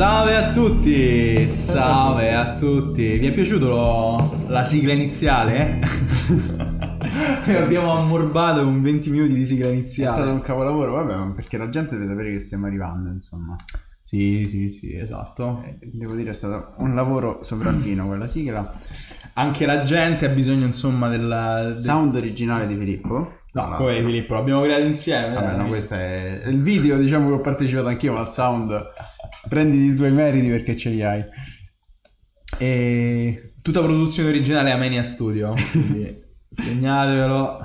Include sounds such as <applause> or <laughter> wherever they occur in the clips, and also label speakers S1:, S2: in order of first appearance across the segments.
S1: Salve a tutti, salve a tutti. Vi è piaciuto lo- la sigla iniziale? <laughs> eh? Abbiamo ammorbato con 20 minuti di sigla
S2: È
S1: iniziale.
S2: stato un capolavoro, vabbè, ma perché la gente deve sapere che stiamo arrivando, insomma.
S1: Sì, sì, sì, esatto.
S2: Eh, Devo dire, è stato un lavoro sopraffino quella sigla.
S1: Anche la gente ha bisogno, insomma, del... del-
S2: Sound originale di Filippo.
S1: No,
S2: Tra
S1: come
S2: l'altro.
S1: Filippo, l'abbiamo creato insieme.
S2: Vabbè,
S1: dai.
S2: no, questo è il video, diciamo che ho partecipato anch'io, ma il sound prenditi i tuoi meriti perché ce li hai. E,
S1: Tutta produzione originale Amenia Studio, quindi <laughs> segnatevelo.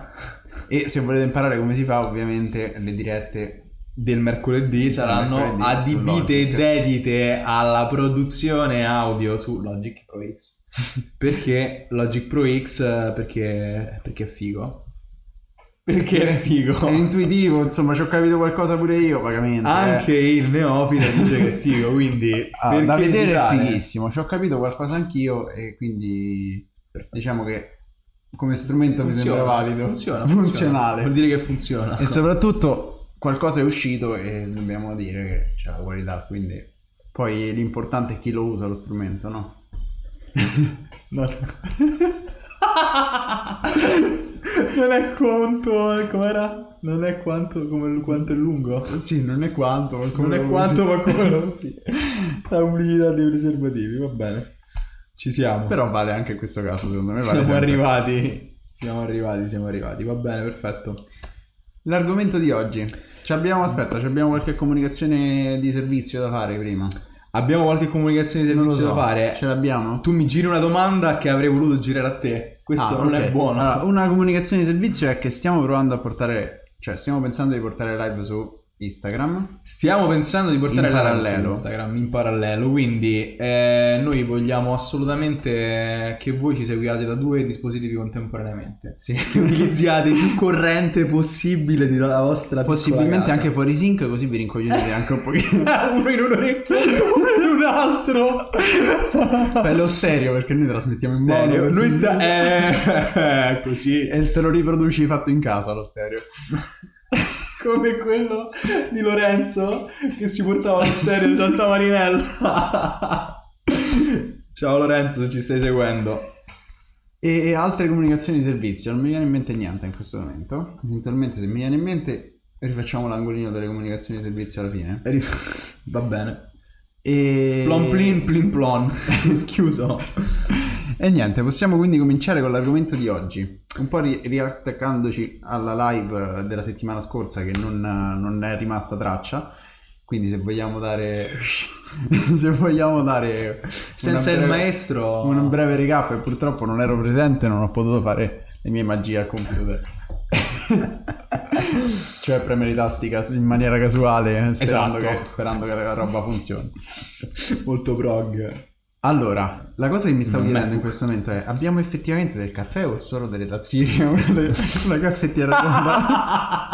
S2: e se volete imparare come si fa, ovviamente le dirette
S1: del mercoledì saranno
S2: mercoledì
S1: adibite e dedite alla produzione audio su Logic Pro X. <laughs> Perché Logic Pro X? Perché, perché è figo. Perché è figo. <laughs>
S2: È intuitivo, insomma, ci ho capito qualcosa pure io, vagamente.
S1: Anche
S2: eh.
S1: il neofita dice che è figo, quindi
S2: Ah, da vedere è
S1: esitare?
S2: fighissimo, ci ho capito qualcosa anch'io e quindi diciamo che come strumento mi
S1: Funziona,
S2: sembra valido, <laughs>
S1: funziona,
S2: funzionale.
S1: Vuol dire che funziona.
S2: E soprattutto qualcosa è uscito e dobbiamo dire che c'è la qualità, quindi poi l'importante è chi lo usa lo strumento, no? <laughs>
S1: No. <laughs> non è quanto, com'era? Non è quanto, come, quanto è lungo.
S2: Sì, non è quanto, ma come
S1: Non è quanto, ma come lo <laughs> usi. La pubblicità dei preservativi, va bene. Ci siamo.
S2: Però vale anche in questo caso, secondo me. vale
S1: siamo
S2: sempre.
S1: arrivati. Siamo arrivati, siamo arrivati. Va bene, perfetto.
S2: L'argomento di oggi. Ci abbiamo, aspetta, ci abbiamo qualche comunicazione di servizio da fare prima.
S1: Abbiamo qualche comunicazione di servizio
S2: so,
S1: da fare.
S2: Ce l'abbiamo?
S1: Tu mi giri una domanda che avrei voluto girare a te. Questo
S2: Ah,
S1: non
S2: ok.
S1: è buono.
S2: Allora, una comunicazione di servizio è che stiamo provando a portare, cioè stiamo pensando di portare live su Instagram.
S1: Stiamo pensando di portare
S2: In
S1: live
S2: parallelo.
S1: su Instagram in parallelo, quindi eh, noi vogliamo assolutamente che voi ci seguiate da due dispositivi contemporaneamente.
S2: Sì.
S1: Che <laughs> utilizziate il più <laughs> corrente possibile della vostra
S2: Possibilmente anche fuori sync, così vi rincoglionite anche un pochino. <laughs>
S1: uno in un orecchio, uno un altro.
S2: Fai lo stereo perché noi trasmettiamo in
S1: Stereo.
S2: mono. Così.
S1: sta- eh, <laughs> così
S2: E te lo riproduci fatto in casa lo stereo. <laughs>
S1: come quello di Lorenzo che si portava lo stereo di Santa Marinella. <laughs> Ciao Lorenzo, se ci stai seguendo.
S2: E altre comunicazioni di servizio, non mi viene in mente niente in questo momento. Eventualmente se mi viene in mente rifacciamo l'angolino delle comunicazioni di servizio alla fine.
S1: Va bene.
S2: E...
S1: Plon plin plin plon. <laughs> Chiuso.
S2: E niente, possiamo quindi cominciare con l'argomento di oggi. Un po' ri- riattaccandoci alla live della settimana scorsa che non, non è rimasta traccia. Quindi se vogliamo dare... <laughs> se vogliamo dare...
S1: Senza
S2: una
S1: il
S2: breve-
S1: maestro...
S2: Un breve recap e purtroppo non ero presente, non ho potuto fare le mie magie al computer. <laughs> cioè premere i tasti cas- in maniera casuale eh, sperando,
S1: Esatto.
S2: che, sperando che la roba funzioni. <laughs>
S1: Molto prog.
S2: Allora, la cosa che mi stavo
S1: Non
S2: chiedendo in questo momento è: abbiamo effettivamente del caffè o solo delle tazzine? <laughs> Una, una caffettiera tonda?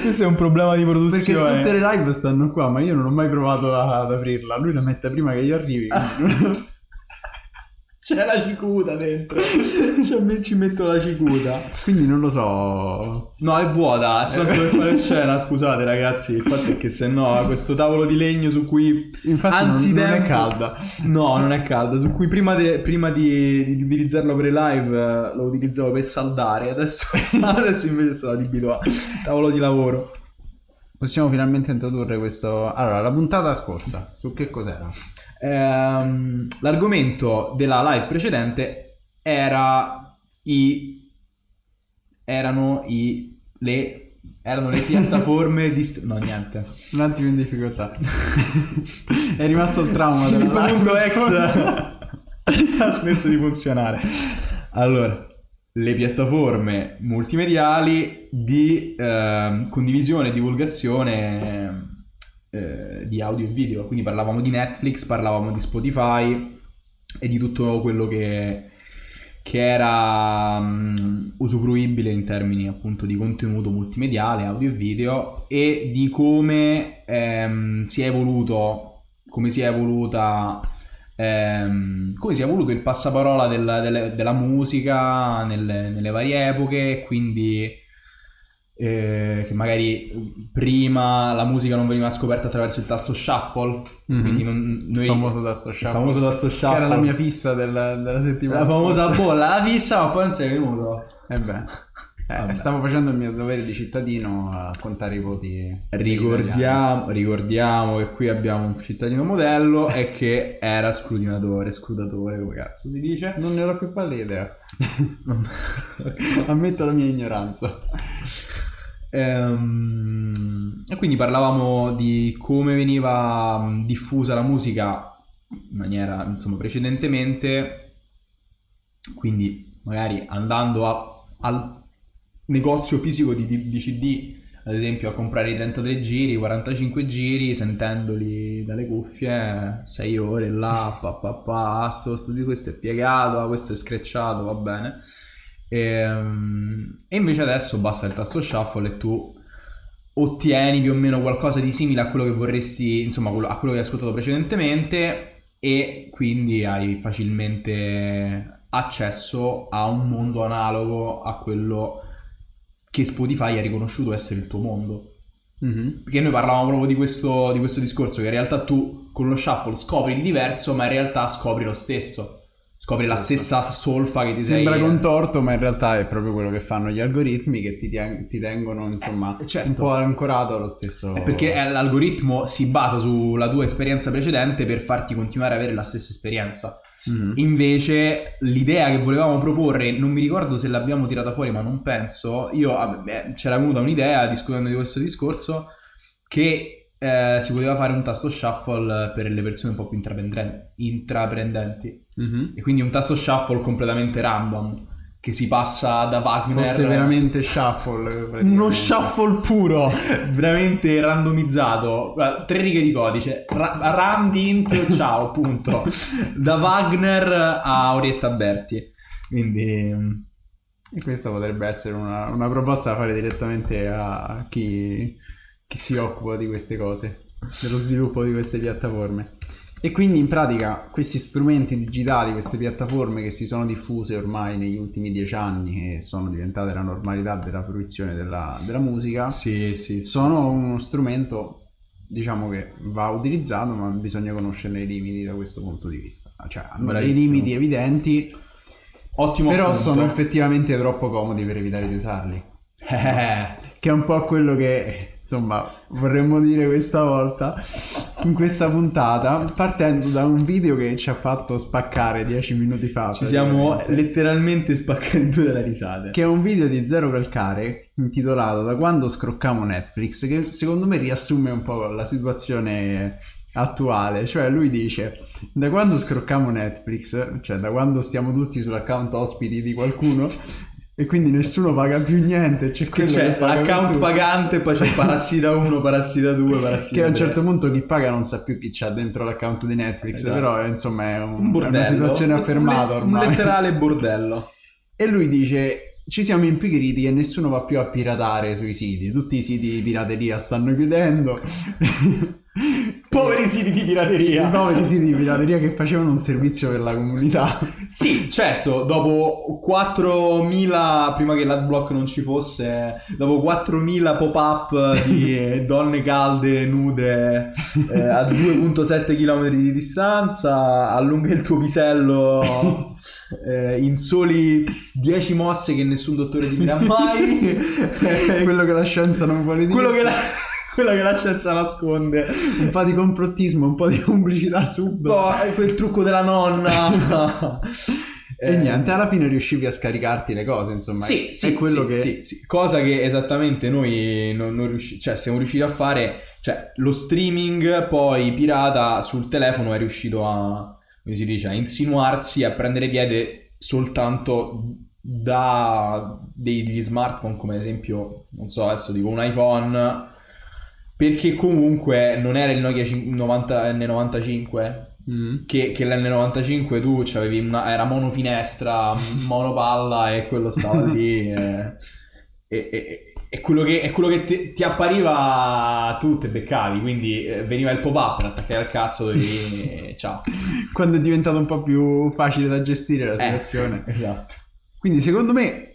S1: Questo è un problema di
S2: Perché
S1: produzione.
S2: tutte le live stanno qua, ma io non ho mai provato a- ad aprirla. Lui la mette prima che io arrivi.
S1: C'è la cicuta dentro. <laughs> Cioè, ci metto la cicuta.
S2: Quindi non lo so.
S1: No, è vuota, è soltanto per <laughs> fare scena, scusate ragazzi, il fatto è che se no questo tavolo di legno su cui
S2: Infatti
S1: anzi
S2: non, non è calda.
S1: No, non è calda, su cui prima, de- prima di, di utilizzarlo per live eh, lo utilizzavo per saldare, adesso, <laughs> adesso invece sto adibito a tavolo di lavoro.
S2: Possiamo finalmente introdurre questo. Allora, la puntata scorsa, su che cos'era?
S1: Ehm, l'argomento della live precedente era i erano i le erano le piattaforme di st- no niente
S2: Un attimo in difficoltà. è rimasto il trauma della live
S1: Filippo.ex
S2: scorsa.
S1: ha smesso di funzionare allora le piattaforme multimediali di ehm, condivisione e divulgazione eh, di audio e video. Quindi parlavamo di Netflix parlavamo di Spotify e di tutto quello che, che era mm, usufruibile in termini appunto di contenuto multimediale, audio e video e di come ehm, si è evoluto, come si è evoluta ehm, come si è evoluto il passaparola del- delle- della musica nelle, nelle varie epoche, quindi eh, che magari prima la musica non veniva scoperta attraverso il tasto shuffle,
S2: Mhm.
S1: quindi non- noi...
S2: il famoso tasto
S1: il
S2: shuffle.
S1: famoso tasto
S2: Che
S1: shuffle.
S2: era la mia fissa della, della settimana.
S1: La famosa bolla, la fissa, ma poi non sei venuto.
S2: Eh beh. Eh, stavo facendo il mio dovere di cittadino a contare i voti.
S1: Ricordiamo, ricordiamo che qui abbiamo un cittadino modello e che era scrutinatore, scrutatore, come cazzo si dice?
S2: Non ne ho più pallida idea. <laughs> Ammetto la mia ignoranza.
S1: Ehm, e quindi parlavamo di come veniva mh, diffusa la musica in maniera, insomma, precedentemente, quindi magari andando a- al negozio fisico di, di- CD, ad esempio a comprare i 33 giri, 45 giri, sentendoli dalle cuffie, 6 ore là, pa pa pa, sto, sto questo è piegato, ah, questo è screcciato, va bene. Ehm, E, invece adesso basta il tasto shuffle e tu ottieni più o meno qualcosa di simile a quello che vorresti, insomma, a quello che hai ascoltato precedentemente e quindi hai facilmente accesso a un mondo analogo a quello che Spotify ha riconosciuto essere il tuo mondo.
S2: Mhm.
S1: Perché noi parlavamo proprio di questo, di questo discorso, che in realtà tu con lo shuffle scopri il diverso, ma in realtà scopri lo stesso. Scopri la stessa solfa che ti sei...
S2: Sembra contorto, ma in realtà è proprio quello che fanno gli algoritmi che ti, tien- ti tengono insomma
S1: Eh, certo.
S2: un po' ancorato allo stesso.
S1: È perché l'algoritmo si basa sulla tua esperienza precedente per farti continuare ad avere la stessa esperienza.
S2: Mhm.
S1: Invece l'idea che volevamo proporre, non mi ricordo se l'abbiamo tirata fuori, ma non penso, io ah, beh, c'era venuta un'idea discutendo di questo discorso che eh, si poteva fare un tasto shuffle per le persone un po' più intraprendenti,
S2: Mhm.
S1: e quindi un tasto shuffle completamente random che si passa da Wagner
S2: Fosse veramente shuffle. praticamente.
S1: uno shuffle puro, <laughs> veramente randomizzato. Tre righe di codice. Ra- rand int, ciao, punto. <laughs> Da Wagner a Orietta Berti. Quindi, mm,
S2: E questa potrebbe essere una, una proposta da fare direttamente a chi, chi si occupa di queste cose, dello sviluppo di queste piattaforme. E quindi in pratica questi strumenti digitali, queste piattaforme che si sono diffuse ormai negli ultimi dieci anni e sono diventate la normalità della fruizione della, della musica,
S1: sì, sì,
S2: sono uno strumento diciamo che va utilizzato ma bisogna conoscerne i limiti da questo punto di vista. Cioè hanno dei
S1: Bravissimo.
S2: limiti evidenti
S1: Ottimo
S2: però
S1: appunto.
S2: sono effettivamente troppo comodi per evitare di usarli. <laughs>
S1: Eh,
S2: Che è un po' quello che, insomma, vorremmo dire questa volta in questa puntata, partendo da un video che ci ha fatto spaccare dieci minuti fa.
S1: ci siamo letteralmente spaccati in due dalle risate.
S2: Che è un video di Zero Calcare intitolato Da quando scroccamo Netflix, che secondo me riassume un po' la situazione attuale. Cioè, lui dice: Da quando scroccamo Netflix, cioè da quando stiamo tutti sull'account ospiti di qualcuno. E quindi nessuno paga più niente. C'è
S1: Che c'è
S2: che paga
S1: l'account pagante, poi c'è parassita 1, <laughs> parassita 2, parassita
S2: Che a un
S1: 3.
S2: certo punto chi paga non sa più chi c'ha dentro l'account di Netflix,
S1: Esatto.
S2: però insomma è, un-
S1: un
S2: è
S1: bordello.
S2: una situazione affermata
S1: Un-
S2: ormai.
S1: Un letterale bordello.
S2: E lui dice: Ci siamo impigriti e nessuno va più a piratare sui siti. Tutti i siti di pirateria stanno chiudendo. <laughs>
S1: Poveri siti di
S2: I
S1: pirateria.
S2: poveri siti di pirateria che facevano un servizio per la comunità.
S1: Sì, certo, dopo 4.000, prima che l'adblock non ci fosse, dopo 4.000 pop-up di <laughs> donne calde, nude, eh, a 2.7 km di distanza, allunga il tuo pisello <laughs> eh, in soli 10 mosse che nessun dottore ti dirà mai. <laughs>
S2: Quello che la scienza non vuole dire.
S1: quello che la, quello che la scienza nasconde.
S2: Un po' di complottismo, un po' di pubblicità sub.
S1: No, è quel trucco della nonna. <laughs>
S2: E
S1: Eh,
S2: niente, alla fine riuscivi a scaricarti le cose, insomma.
S1: Sì, sì, sì,
S2: che...
S1: sì, sì. Cosa che esattamente noi non, non riusci- cioè siamo riusciti a fare, cioè lo streaming poi pirata sul telefono è riuscito a, come si dice, a insinuarsi, a prendere piede soltanto da degli smartphone come ad esempio, non so, adesso dico un iPhone, perché comunque non era il Nokia cin- 90 N95
S2: Mm.
S1: che, che l'N95 tu c'avevi una, era monofinestra, <laughs> monopalla e quello stava lì e, e- e- e quello che, e quello che ti, ti appariva tu te beccavi, quindi eh, veniva il pop-up, attaccavi al cazzo dovevi... <laughs> ciao.
S2: Quando è diventato un po' più facile da gestire la
S1: Eh,
S2: situazione. <laughs>
S1: esatto.
S2: Quindi secondo me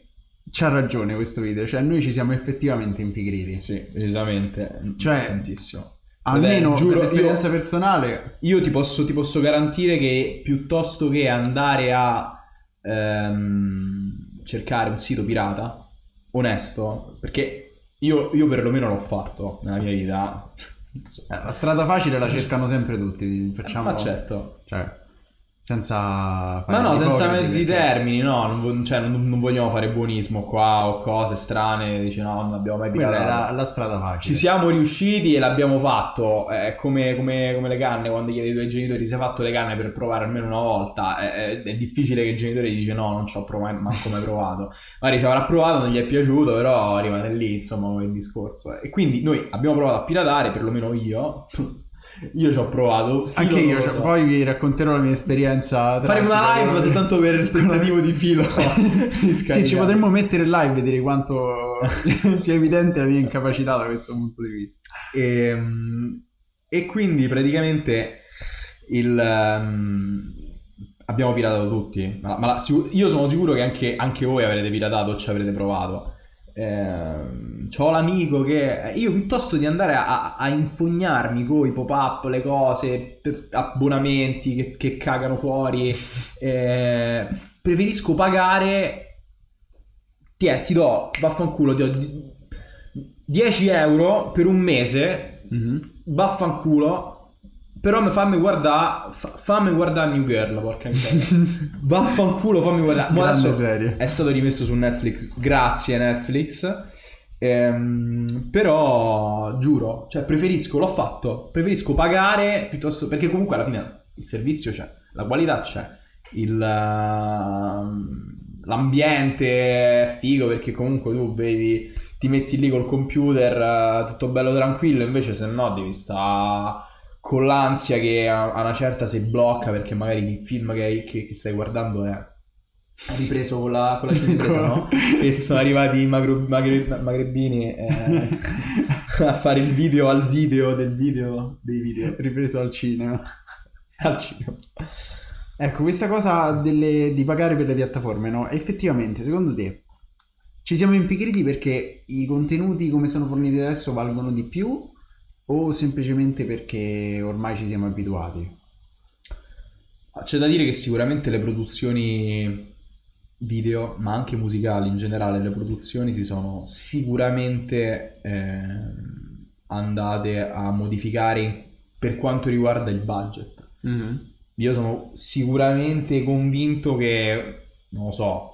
S2: c'ha ragione questo video, cioè noi ci siamo effettivamente impigriti.
S1: Sì, decisamente.
S2: Cioè,
S1: tantissimo.
S2: Almeno
S1: Vabbè, giuro,
S2: per esperienza personale,
S1: Io ti posso, ti posso garantire che piuttosto che andare a ehm, cercare un sito pirata, onesto, perché io, io perlomeno l'ho fatto nella mia vita.
S2: eh, la strada facile la cercano sempre tutti. Facciamo,
S1: Ma certo.
S2: cioè, senza fare
S1: no,
S2: gli
S1: senza mezzi
S2: perché-
S1: termini, no, non, cioè, non, non vogliamo fare buonismo qua o cose strane, dici no, non abbiamo mai
S2: Quella è la, la strada facile.
S1: Ci siamo riusciti e l'abbiamo fatto. È come, come- come le canne quando chiedi ai tuoi genitori: Ti sei fatto le canne per provare almeno una volta? È, è- è difficile che il genitore dice: No, non ci ho provato, manco mai provato. <laughs> Magari ci avrà provato, non gli è piaciuto, però rimane lì, insomma, il discorso. E quindi noi abbiamo provato a piratare, perlomeno io. Io ci ho provato.
S2: Anche io, cioè,
S1: so.
S2: poi vi racconterò la mia esperienza.
S1: Faremo una live soltanto per il <laughs> tentativo di filo. <laughs> di
S2: Sì, ci potremmo mettere live e vedere quanto <laughs> sia evidente la mia incapacità da questo punto di vista.
S1: E, Ehm, e quindi praticamente il, ehm, abbiamo piratato tutti. Ma, ma la- io sono sicuro che anche, anche voi avrete piratato o ci avrete provato. Ehm, c'ho l'amico che io piuttosto di andare a, a- infognarmi con i pop-up, le cose, abbonamenti che, che cagano fuori, eh, preferisco pagare. Ti, è, ti do, vaffanculo, ti do 10 euro per un mese Vaffanculo. Però mi fammi guardare. fammi guardare New Girl, porca miseria. <laughs> Vaffanculo, fammi guardare. Ma adesso
S2: serie.
S1: È stato rimesso su Netflix. Grazie, Netflix. Ehm, però giuro, cioè preferisco, l'ho fatto. Preferisco pagare piuttosto. Perché comunque alla fine il servizio c'è, la qualità c'è, il, ehm, l'ambiente è figo perché comunque tu vedi ti metti lì col computer eh, tutto bello tranquillo, invece se no devi stare con l'ansia che a a una certa si blocca perché magari il film che, che- che stai guardando è ripreso con la, con la ripresa, no? <laughs> Che sono arrivati i magro- magre- magrebini eh, <laughs> a fare il video al video del video dei video
S2: Ripreso al cinema.
S1: al cinema.
S2: Ecco, questa cosa delle- di pagare per le piattaforme, no? Effettivamente, secondo te ci siamo impigriti perché i contenuti come sono forniti adesso valgono di più o semplicemente perché ormai ci siamo abituati?
S1: C'è da dire che sicuramente le produzioni video, ma anche musicali in generale, le produzioni si sono sicuramente ehm, andate a modificare per quanto riguarda il budget. Io sono sicuramente convinto che, non lo so,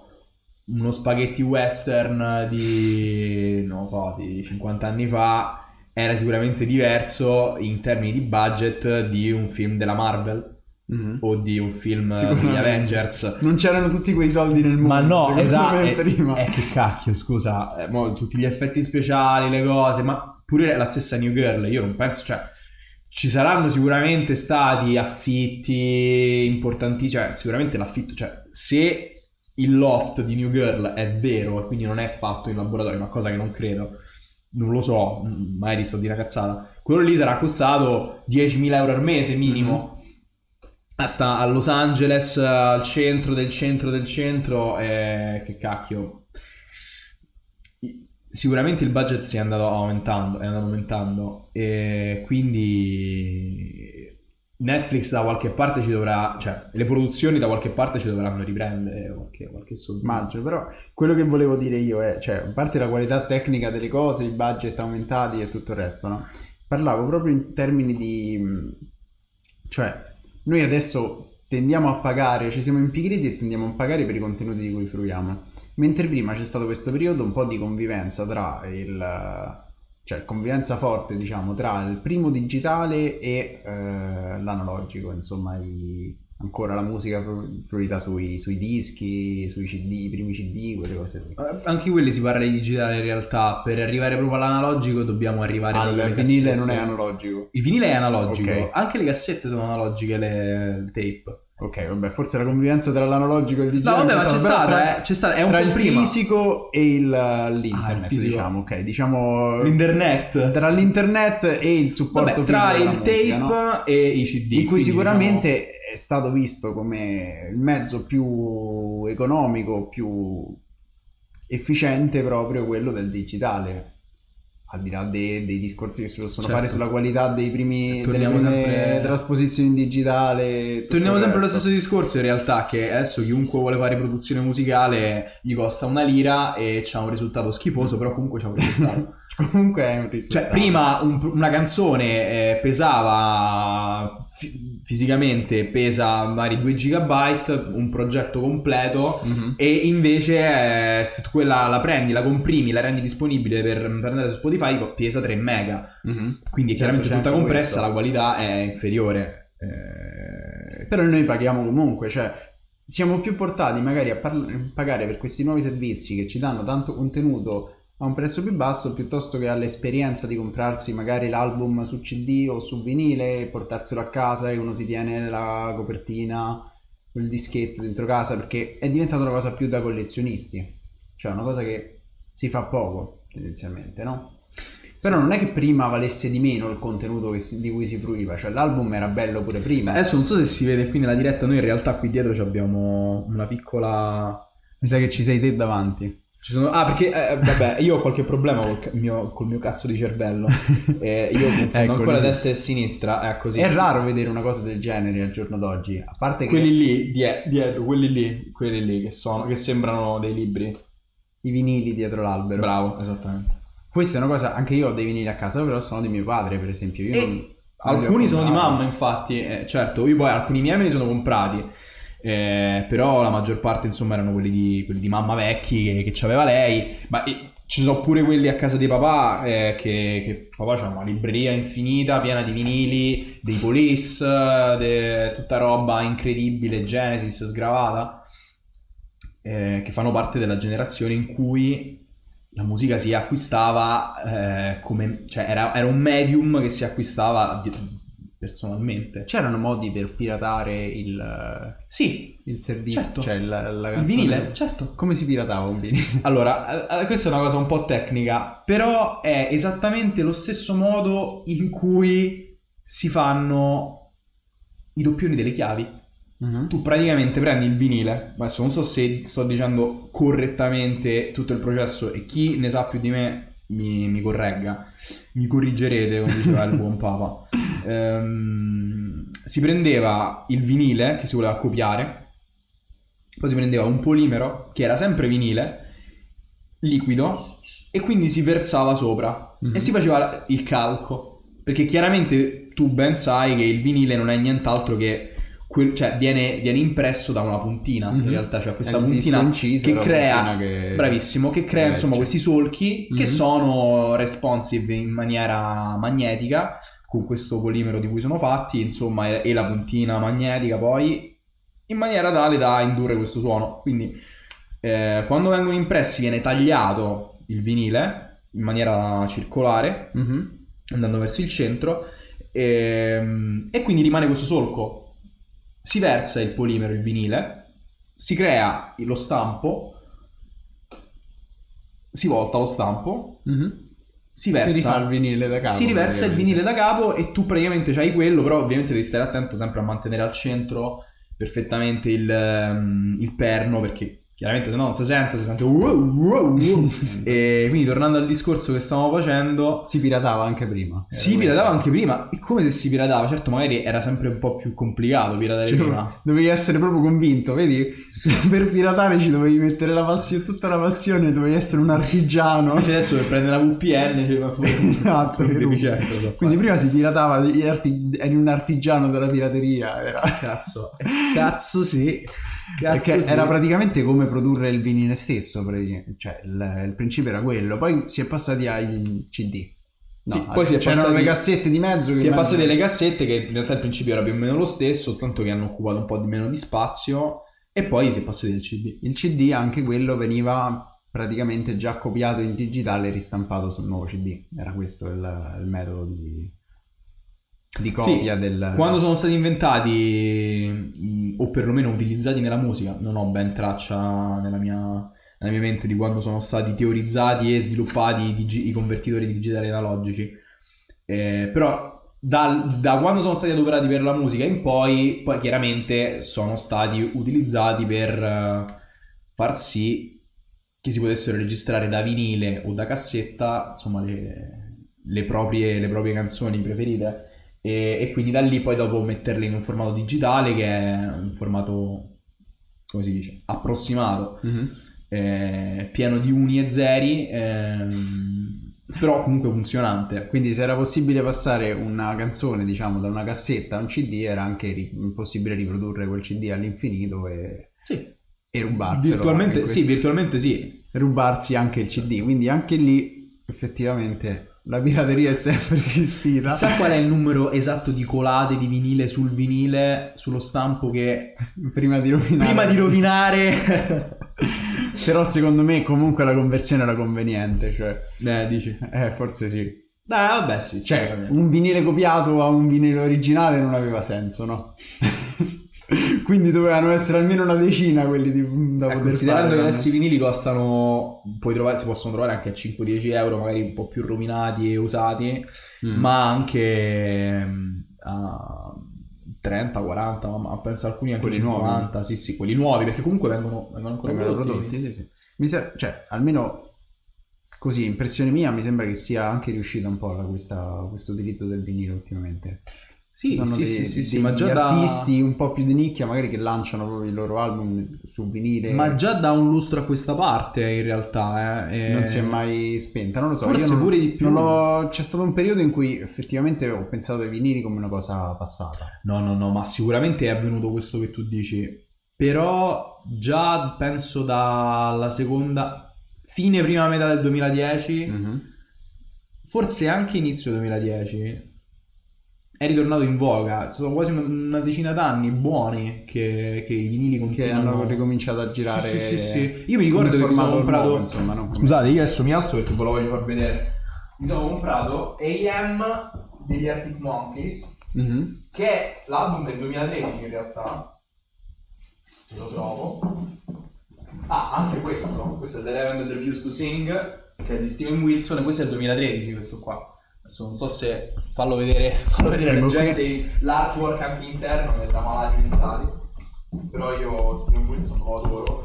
S1: uno spaghetti western di, non lo so, di 50 anni fa era sicuramente diverso in termini di budget di un film della Marvel
S2: Mhm.
S1: o di un film degli. Avengers.
S2: Non c'erano tutti quei soldi nel mondo.
S1: Ma no, esatto.
S2: me,
S1: Eh,
S2: prima.
S1: eh, che cacchio, scusa. eh, mo tutti gli effetti speciali, le cose, ma pure la stessa New Girl, io non penso, cioè, ci saranno sicuramente stati affitti importanti, cioè, sicuramente l'affitto, cioè, se il loft di New Girl è vero e quindi non è fatto in laboratorio, una cosa che non credo, non lo so, mm, magari sto di una cazzata, quello lì sarà costato 10.000 euro al mese minimo. Ah, Sta a Los Angeles, al centro del centro del centro, e che cacchio. Sicuramente il budget si è andato aumentando, è andato aumentando e quindi Netflix da qualche parte ci dovrà, cioè le produzioni da qualche parte ci dovranno riprendere qualche, qualche soldo.
S2: Immagino, però quello che volevo dire io è, cioè, a parte la qualità tecnica delle cose, i budget aumentati e tutto il resto, no? Parlavo proprio in termini di... cioè, noi adesso tendiamo a pagare, ci siamo impigriti e tendiamo a pagare per i contenuti di cui fruiamo. Mentre prima c'è stato questo periodo un po' di convivenza tra il... cioè convivenza forte, diciamo, tra il primo digitale e eh, l'analogico, insomma, i- ancora la musica fruita sui, sui dischi, sui CD, i primi CD, quelle cose lì.
S1: Eh, Anche quelli si parla di digitale in realtà, per arrivare proprio all'analogico dobbiamo arrivare dalle
S2: il vinile non è analogico.
S1: Il vinile è analogico,
S2: Ok.
S1: anche le cassette sono analogiche, le, le tape.
S2: Ok, vabbè, forse la convivenza tra l'analogico e il
S1: No,
S2: digitale
S1: vabbè, ma c'è stata,
S2: tra,
S1: eh, c'è stata, è un
S2: tra
S1: po'
S2: il
S1: prima.
S2: fisico e il, l'internet,
S1: Ah,
S2: diciamo, ok, diciamo
S1: L'internet.
S2: tra l'internet e il supporto
S1: Vabbè, tra il
S2: musica,
S1: tape
S2: no?
S1: e i CD.
S2: in cui
S1: quindi,
S2: sicuramente
S1: diciamo,
S2: è stato visto come il mezzo più economico, più efficiente proprio quello del digitale. Al di là dei, dei discorsi che si possono
S1: Certo.
S2: fare sulla qualità dei primi, delle
S1: Torniamo
S2: prime
S1: sempre-
S2: trasposizioni digitale.
S1: Torniamo sempre allo stesso discorso in realtà che adesso chiunque vuole fare produzione musicale gli costa una lira e c'ha un risultato schifoso, però comunque c'ha un risultato. <laughs> <laughs>
S2: Comunque è un risultato.
S1: Cioè, prima un- una canzone eh, pesava fi- fisicamente, pesa magari 2 GB, un progetto completo,
S2: Mhm.
S1: e invece eh, se tu quella la prendi, la comprimi, la rendi disponibile per, per andare su Spotify, pesa 3 mega.
S2: Mhm.
S1: Quindi
S2: Certo,
S1: chiaramente
S2: c'è
S1: tutta
S2: anche
S1: compressa,
S2: questo.
S1: la qualità è inferiore. Eh,
S2: Però noi paghiamo comunque, cioè siamo più portati magari a parla- pagare per questi nuovi servizi che ci danno tanto contenuto a un prezzo più basso piuttosto che all'esperienza di comprarsi magari l'album su CD o su vinile e portarselo a casa e uno si tiene la copertina il dischetto dentro casa perché è diventata una cosa più da collezionisti, cioè una cosa che si fa poco tendenzialmente, no? Però non è che prima valesse di meno il contenuto si- di cui si fruiva, cioè l'album era bello pure prima.
S1: Adesso non so se si vede qui nella diretta, noi in realtà qui dietro abbiamo una piccola...
S2: Mi sa che ci sei te davanti.
S1: Ci sono... Ah, perché, eh, vabbè, io ho qualche problema col, mio, col mio cazzo di cervello. <laughs> Eh, io confondo
S2: Eccoli,
S1: ancora
S2: sì.
S1: destra e sinistra, è così.
S2: È raro vedere una cosa del genere al giorno d'oggi, a parte che
S1: Quelli lì, die- dietro, quelli lì, quelli lì che sono, che sembrano dei libri.
S2: i vinili dietro l'albero.
S1: Bravo, esattamente.
S2: Questa è una cosa, anche io ho dei vinili a casa, però sono di mio padre, per esempio. Io
S1: E
S2: non-
S1: Alcuni sono di mamma, infatti, eh, certo, io poi alcuni miei me li sono comprati, eh, però la maggior parte insomma erano quelli di, quelli di mamma vecchi che, che c'aveva lei, ma eh, ci sono pure quelli a casa di papà eh, che, che papà c'ha una libreria infinita piena di vinili, dei police, de- tutta roba incredibile, Genesis sgravata, eh, che fanno parte della generazione in cui la musica si acquistava eh, come, cioè era, era un medium che si acquistava personalmente.
S2: C'erano modi per piratare il,
S1: Sì,
S2: il servizio,
S1: Certo.
S2: cioè la, la
S1: il
S2: canzone.
S1: vinile, certo.
S2: Come si piratava un vinile? <laughs>
S1: Allora, eh, eh, questa è una cosa un po' tecnica, però è esattamente lo stesso modo in cui si fanno i doppioni delle chiavi.
S2: Mhm.
S1: Tu praticamente prendi il vinile, adesso non so se sto dicendo correttamente tutto il processo e chi ne sa più di me mi, mi corregga, mi corrigerete come diceva il buon Papa. Ehm, si prendeva il vinile che si voleva copiare, poi si prendeva un polimero che era sempre vinile, liquido, e quindi si versava sopra
S2: Mhm.
S1: e si faceva il calco. Perché chiaramente tu ben sai che il vinile non è nient'altro che quel- cioè viene, viene impresso da una puntina in
S2: Mhm.
S1: realtà, cioè questa puntina
S2: inciso,
S1: che crea,
S2: puntina che-
S1: bravissimo, che crea
S2: che
S1: insomma
S2: legge.
S1: questi solchi che
S2: Mhm.
S1: sono responsive in maniera magnetica con questo polimero di cui sono fatti, insomma, e, e la puntina magnetica poi in maniera tale da indurre questo suono. Quindi eh, quando vengono impressi viene tagliato il vinile in maniera circolare
S2: Mhm.
S1: andando verso il centro ehm, e, quindi rimane questo solco. Si versa il polimero, il vinile, si crea lo stampo, si volta lo stampo,
S2: Mhm.
S1: si versa,
S2: Si rifà il vinile da capo.
S1: si riversa il vinile da capo e tu praticamente c'hai quello, però ovviamente devi stare attento sempre a mantenere al centro perfettamente il, ehm, il perno perché chiaramente se no non si sente, si sente <laughs> e quindi tornando al discorso che stavamo facendo
S2: Si piratava anche prima.
S1: si piratava
S2: questo.
S1: anche prima, e come se si piratava, certo magari era sempre un po' più complicato piratare
S2: Cioè,
S1: prima.
S2: dovevi essere proprio convinto, vedi? <laughs> per piratare ci dovevi mettere la passione, tutta la passione, dovevi essere un artigiano.
S1: Invece adesso per prendere la VPN cioè, ma pure- <laughs>
S2: Esatto,
S1: so fare.
S2: Quindi prima si piratava, eri un artigiano della pirateria. Era...
S1: Cazzo, cazzo sì. Cazzo
S2: Perché
S1: sì.
S2: era praticamente come produrre il vinile stesso, cioè il, il principio era quello. Poi si è passati ai CD. No,
S1: Sì, poi si è
S2: c'erano
S1: passati-
S2: le cassette di mezzo. che
S1: Si è
S2: mezzo-
S1: passati alle cassette che in realtà al principio era più o meno lo stesso, soltanto che hanno occupato un po' di meno di spazio e poi si è passati al CD.
S2: Il CD, anche quello, veniva praticamente già copiato in digitale e ristampato sul nuovo CD. Era questo il, il metodo di, di copia
S1: Sì,
S2: del...
S1: Quando sono stati inventati o perlomeno utilizzati nella musica, non ho ben traccia nella mia, nella mia mente di quando sono stati teorizzati e sviluppati i, digi- i convertitori di digitali analogici. Eh, però dal- da quando sono stati adoperati per la musica in poi, poi chiaramente sono stati utilizzati per eh, far sì che si potessero registrare da vinile o da cassetta, insomma, le, le proprie, le proprie canzoni preferite. E, e quindi da lì poi dopo metterle in un formato digitale che è un formato, come si dice, approssimato,
S2: Mhm.
S1: eh, pieno di uni e zeri, ehm, però comunque funzionante.
S2: Quindi se era possibile passare una canzone, diciamo, da una cassetta a un CD, era anche ri- possibile riprodurre quel CD all'infinito e,
S1: Sì,
S2: e rubarselo.
S1: virtualmente, sì, virtualmente sì.
S2: rubarsi anche il CD. Quindi anche lì effettivamente la pirateria è sempre <laughs> esistita.
S1: Sa qual è il numero esatto di colate di vinile sul vinile, sullo stampo che <laughs>
S2: Prima di rovinare.
S1: prima di rovinare... <laughs>
S2: Però secondo me comunque la conversione era conveniente, cioè
S1: eh, dici.
S2: eh, forse sì.
S1: Dai, vabbè, sì,
S2: Cioè, un vinile copiato a un vinile originale non aveva senso, no? <laughs> Quindi dovevano essere almeno una decina quelli di, da
S1: Eh,
S2: poter
S1: considerando
S2: fare.
S1: che adesso i vinili costano, puoi trovare, si possono trovare anche a 5-10 euro, magari un po' più rovinati e usati,
S2: Mm.
S1: ma anche mm, a 30-40, ma, ma penso alcuni anche
S2: Quelli
S1: 50, sì sì, quelli nuovi, perché comunque vengono, vengono ancora
S2: vengono
S1: prodotti.
S2: sì, sì. Mi sa- cioè, almeno così, impressione mia, mi sembra che sia anche riuscita un po' questa- questo utilizzo del vinile ultimamente.
S1: Sì,
S2: sono
S1: sì,
S2: dei,
S1: sì, sì, sì, ma già da...
S2: artisti un po' più di nicchia, magari che lanciano proprio i loro album su vinile.
S1: Ma già da un lustro a questa parte, in realtà, eh. e-
S2: non si è mai spenta, non lo so.
S1: Forse
S2: io non-
S1: pure di più.
S2: l'ho- C'è stato un periodo in cui effettivamente ho pensato ai vinili come una cosa passata.
S1: No, no, no, ma sicuramente è avvenuto questo che tu dici. Però già penso dalla seconda, fine prima metà del 2010,
S2: Mhm.
S1: forse anche inizio 2010, è ritornato in voga. Sono quasi una, decina d'anni buoni che, che i vinili
S2: Che
S1: continuano.
S2: hanno ricominciato a girare.
S1: Sì, sì, sì, sì. Io mi ricordo che mi sono comprato...
S2: nuovo, insomma, non come-
S1: Scusate, io adesso mi alzo perché ve lo voglio far vedere. Mi sono comprato AM degli Arctic Monkeys
S2: Mhm.
S1: che è l'album del 2013 in realtà, se lo trovo. Ah, anche questo, questo è The Eleven That Refused to Sing, che è di Steven Wilson, e questo è il 2013 questo qua. Adesso non so se farlo vedere, <laughs> farlo vedere alla
S2: Ecco
S1: gente l'artwork anche interno da malati mentali, però io Steven Wilson lo adoro.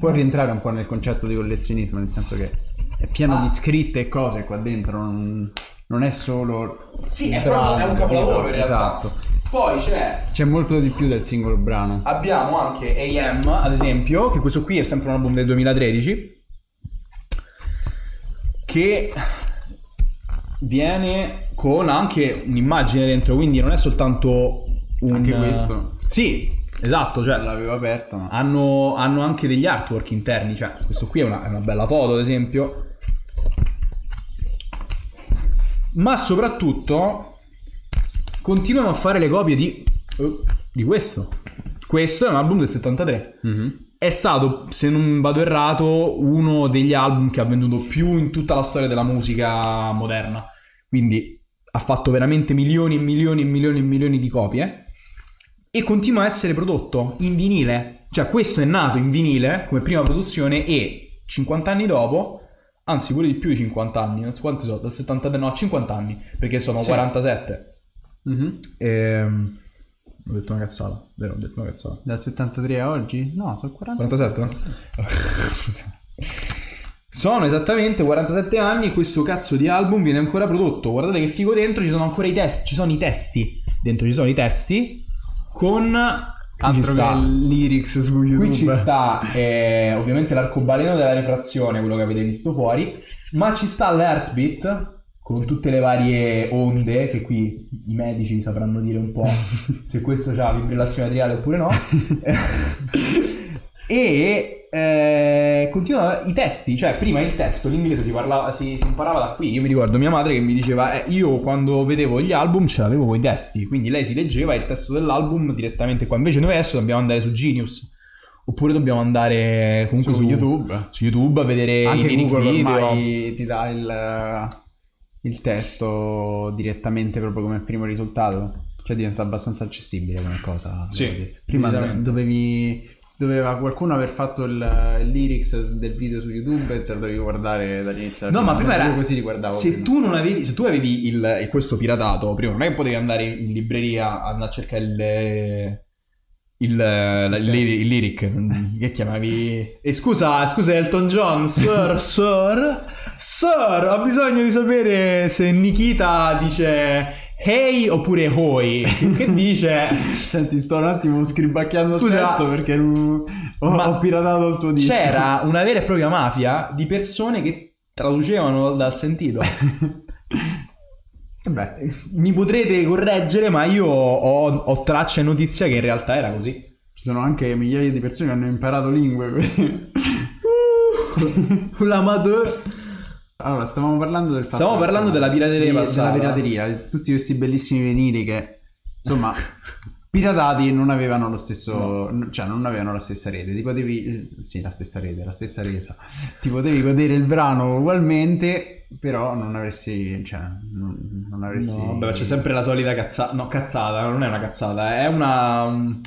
S2: Può rientrare un po' nel concetto di collezionismo, nel senso che è pieno
S1: Ah.
S2: di scritte e cose qua dentro, non, non è solo.
S1: Sì, è proprio è un
S2: brano,
S1: capolavoro in.
S2: Esatto.
S1: Poi c'è
S2: C'è molto di più del singolo brano.
S1: Abbiamo anche AM, ad esempio, che questo qui è sempre un album del 2013, che viene con anche un'immagine dentro, quindi non è soltanto un...
S2: Anche questo.
S1: Sì, esatto, cioè
S2: l'avevo aperto, ma.
S1: hanno, hanno anche degli artwork interni, cioè questo qui è una, è una bella foto, ad esempio. Ma soprattutto continuano a fare le copie di, eh, di questo. Questo è un album del 73.
S2: Mhm.
S1: È stato, se non vado errato, uno degli album che ha venduto più in tutta la storia della musica moderna. Quindi ha fatto veramente milioni e milioni e milioni e milioni di copie. E continua a essere prodotto in vinile. Cioè, questo è nato in vinile come prima produzione e 50 anni dopo, anzi pure di più di 50 anni, non so quanti sono, dal 73, no, 50 anni, perché sono
S2: Sì.
S1: 47.
S2: Mhm.
S1: Ehm, ho detto una cazzata, vero? Ho detto una cazzata.
S2: Dal 73 a oggi? No, sono 40.
S1: 47, no? <laughs> Scusa. Sono esattamente 47 anni e questo cazzo di album viene ancora prodotto. Guardate che figo dentro, ci sono ancora i testi, ci sono i testi. Dentro ci sono i testi con qui ci
S2: Altro
S1: sta-
S2: che lyrics su YouTube.
S1: Qui ci sta eh, ovviamente l'arcobaleno della rifrazione, quello che avete visto fuori, ma ci sta l'Heartbeat con tutte le varie onde che qui i medici sapranno dire un po' <laughs> se questo ha fibrillazione atriale oppure no. <laughs> e eh, continuano i testi, cioè prima il testo, l'inglese si, parlava, si, si imparava da qui. Io mi ricordo mia madre che mi diceva, eh, io quando vedevo gli album ce l'avevo con i testi, quindi lei si leggeva il testo dell'album direttamente qua. Invece noi adesso dobbiamo andare su Genius. Oppure dobbiamo andare comunque
S2: Su
S1: su,
S2: YouTube.
S1: su YouTube a vedere
S2: Anche
S1: i
S2: Google
S1: video.
S2: ormai ti dà il, il testo direttamente proprio come primo risultato. Cioè diventa abbastanza accessibile come cosa.
S1: Sì.
S2: Prima dovevi... Doveva qualcuno aver fatto il, il lyrics del video su YouTube e te lo dovevi guardare dall'inizio
S1: No, ma prima
S2: Io
S1: era.
S2: così li guardavo.
S1: Se
S2: prima.
S1: tu non avevi. Se tu avevi il, il- questo piratato, prima non è che potevi andare in libreria andare a cercare il. il, la- il, il lyric che chiamavi e scusa scusa Elton John sir <laughs> sir sir ho bisogno di sapere se Nikita dice hey oppure hoi che <laughs> dice
S2: Senti, sto un attimo scribacchiando
S1: Scusa,
S2: il testo perché uh, ho, ho piratato il tuo disco.
S1: c'era una vera e propria mafia di persone che traducevano dal sentito <laughs>
S2: Beh,
S1: mi potrete correggere ma io ho, ho traccia e notizia che in realtà era così
S2: ci sono anche migliaia di persone che hanno imparato lingue. così.
S1: la madre
S2: Allora, stavamo parlando del fatto
S1: Stavamo parlando della pirateria
S2: di-
S1: passata.
S2: Della pirateria, tutti questi bellissimi vinili che, insomma, <laughs> piratati non avevano lo stesso, n- cioè non avevano la stessa rete. Ti potevi, sì, la stessa rete, la stessa resa. Ti potevi godere il brano ugualmente, però non avresti, cioè, non, non avresti...
S1: No, vabbè, c'è sempre la solita cazzata. No, cazzata, non è una cazzata, è una, un-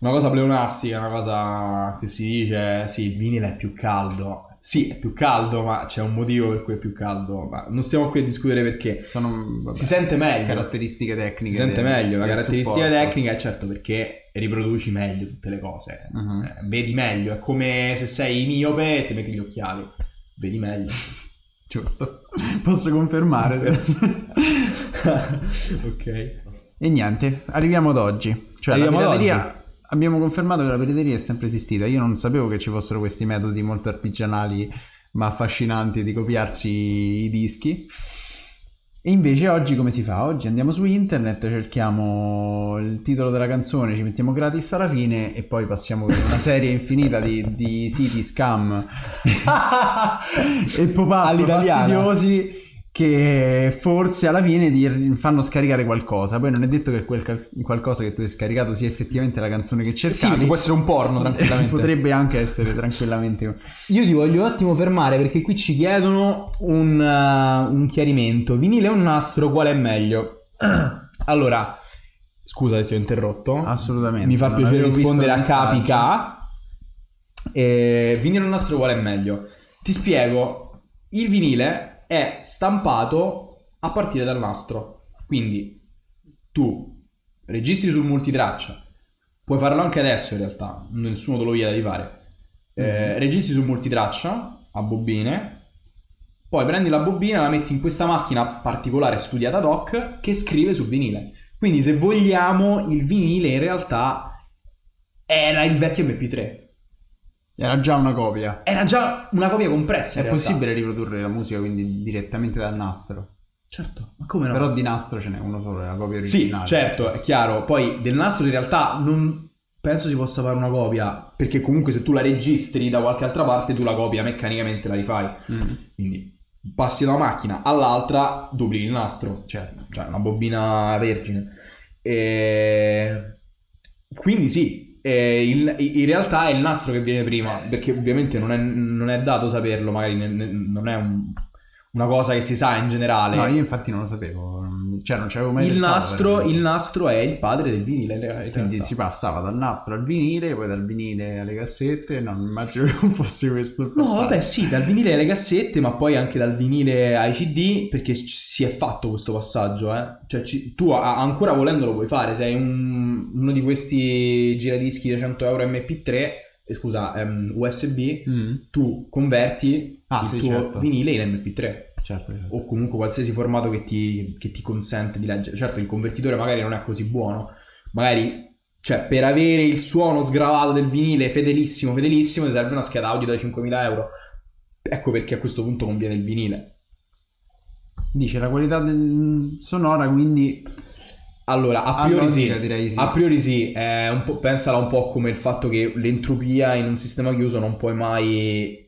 S1: una cosa pleonastica, una cosa che si dice, sì, il vinile è più caldo. Sì, è più caldo, ma c'è un motivo per cui è più caldo. Ma non stiamo qui a discutere perché.
S2: Sono vabbè,
S1: Si sente meglio.
S2: caratteristiche
S1: Si
S2: tecniche.
S1: sente
S2: del-
S1: meglio. La caratteristica
S2: supporto.
S1: tecnica è certo perché riproduci meglio tutte le cose.
S2: Mhm.
S1: Eh, vedi meglio. È come se sei miope e ti metti gli occhiali. Vedi meglio. <laughs>
S2: Giusto. Posso confermare. <laughs> <laughs>
S1: ok.
S2: E niente, arriviamo ad oggi. Cioè,
S1: Arriviamo
S2: la pirateria. Abbiamo confermato che la pirateria è sempre esistita. Io non sapevo che ci fossero questi metodi molto artigianali ma affascinanti di copiarsi i dischi. E invece oggi come si fa? Oggi andiamo su internet, cerchiamo il titolo della canzone, ci mettiamo gratis alla fine e poi passiamo per una serie infinita di, di siti scam <laughs> <laughs> e pop-up fastidiosi che forse alla fine ti fanno scaricare qualcosa. Poi non è detto che quel cal- qualcosa che tu hai scaricato sia effettivamente la canzone che cercavi.
S1: Sì, può essere un porno tranquillamente.
S2: Potrebbe anche essere tranquillamente.
S1: Io ti voglio un attimo fermare perché qui ci chiedono un, uh, un chiarimento. Vinile o nastro, quale è meglio? <clears throat> allora, scusa se ti ho interrotto.
S2: Assolutamente.
S1: Mi fa piacere rispondere a
S2: messaggio.
S1: KPK. Eh, vinile o nastro, quale è meglio? Ti spiego. Il vinile è stampato a partire dal nastro. Quindi tu registri sul multitraccia. Puoi farlo anche adesso in realtà, nessuno te lo vieta di fare. Eh, registri sul multitraccia a bobine, poi prendi la bobina, la metti in questa macchina particolare studiata ad hoc che scrive sul vinile. Quindi se vogliamo il vinile in realtà era il vecchio MP3.
S2: Era già una copia.
S1: Era già una copia compressa.
S2: È possibile riprodurre la musica quindi direttamente dal nastro.
S1: Certo, ma come no?
S2: Però di nastro ce n'è uno solo, è la copia
S1: Sì,
S2: originale.
S1: certo, è chiaro. Poi del nastro in realtà non penso si possa fare una copia, perché comunque se tu la registri da qualche altra parte, tu la copia meccanicamente la rifai.
S2: Mm,
S1: Quindi passi da una macchina all'altra, duplichi il nastro,
S2: certo.
S1: cioè una bobina vergine. E... Quindi sì, il- in realtà è il nastro che viene prima, perché ovviamente non è, non è dato saperlo, magari ne- ne- non è un- una cosa che si sa in generale.
S2: No, io infatti non lo sapevo. Cioè, non ci avevo mai
S1: il,
S2: pensato,
S1: nastro, il nastro è il padre del vinile.
S2: Quindi si passava dal nastro al vinile, poi dal vinile alle cassette. Non immagino <laughs> che non fosse questo
S1: No, vabbè, sì, dal vinile alle cassette, ma poi anche dal vinile ai CD, perché ci- si è fatto questo passaggio, eh. Cioè, ci- tu a- ancora volendo lo puoi fare, sei un- uno di questi giradischi da 100 euro MP3, eh, scusa, ehm, USB,
S2: Mm,
S1: tu converti
S2: Ah,
S1: il
S2: sì,
S1: tuo
S2: certo.
S1: vinile in MP3.
S2: Certo, certo.
S1: O comunque qualsiasi formato che ti, che ti consente di leggere. Certo, il convertitore magari non è così buono, magari cioè, per avere il suono sgravato del vinile fedelissimo, fedelissimo, ti serve una scheda audio da 5.000 euro. Ecco perché a questo punto conviene il vinile.
S2: Dice la qualità del- sonora, quindi
S1: Allora, a
S2: A
S1: priori
S2: logica
S1: sì,
S2: sì.
S1: a priori sì, è un po', pensala un po' come il fatto che l'entropia in un sistema chiuso non puoi mai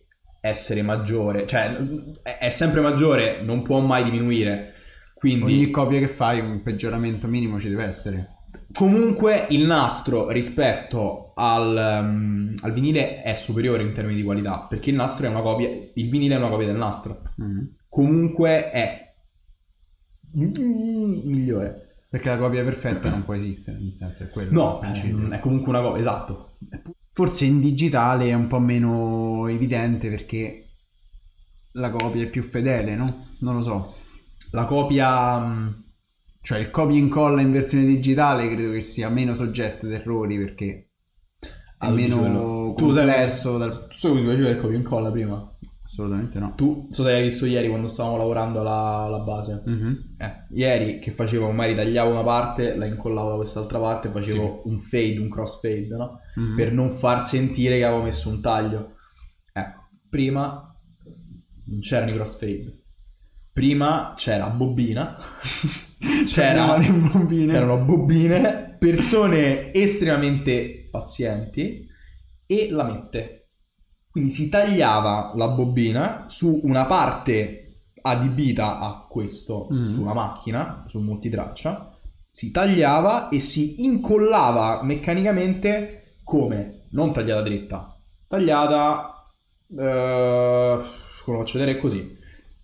S1: essere maggiore, cioè è è sempre maggiore, non può mai diminuire. Quindi
S2: ogni copia che fai un peggioramento minimo ci deve essere.
S1: Comunque il nastro rispetto al, um, al vinile è superiore in termini di qualità, perché il nastro è una copia, il vinile è una copia del nastro.
S2: Mm.
S1: Comunque è migliore.
S2: Perché la copia perfetta non può esistere, nel senso è quello.
S1: No,
S2: principio.
S1: è comunque una copia, esatto.
S2: Forse in digitale è un po' meno evidente perché la copia è più fedele, no? Non lo so.
S1: La copia... mm,
S2: Cioè il copia e incolla in versione digitale credo che sia meno soggetto ad errori perché è
S1: dici
S2: meno
S1: quello. Tu sai-
S2: complesso dal...
S1: So come si faceva il copia e incolla prima?
S2: Assolutamente no.
S1: Tu, non so se hai visto ieri quando stavamo lavorando alla, alla base.
S2: Mhm.
S1: Eh, ieri che facevo, magari tagliavo una parte, la incollavo da quest'altra parte, facevo un fade, un cross fade, no?
S2: Mhm.
S1: Per non far sentire che avevo messo un taglio. Ecco, prima non c'erano i cross fade. Prima c'era bobina, <laughs> c'era,
S2: bambine.
S1: c'erano bobine, persone estremamente pazienti e lamette. Quindi si tagliava la bobina su una parte adibita a questo,
S2: Mm.
S1: su una macchina, sul multitraccia, si tagliava e si incollava meccanicamente come? Non tagliata dritta, tagliata, eh, come faccio vedere così.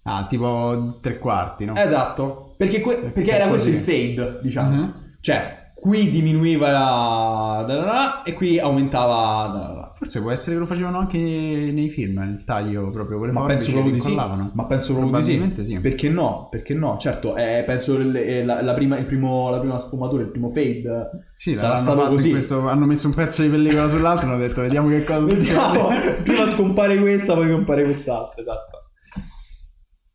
S2: Ah, tipo tre quarti, no?
S1: Esatto, perché, que- perché era questo
S2: così.
S1: il fade, diciamo.
S2: Mhm.
S1: Cioè, qui diminuiva la... e qui aumentava...
S2: Forse può essere che lo facevano anche nei film, il taglio proprio con le
S1: Ma penso proprio di
S2: che
S1: sì. Ma penso proprio di sì.
S2: Sì.
S1: Perché no? Perché no? Certo, eh, penso il- eh, la, la prima, il primo, la prima sfumatura, il primo fade.
S2: Sì,
S1: sarà stato così.
S2: questo- hanno messo un pezzo di pellicola sull'altro e hanno detto vediamo che cosa
S1: Vediamo,
S2: succede.
S1: prima scompare questa, poi compare quest'altra, esatto.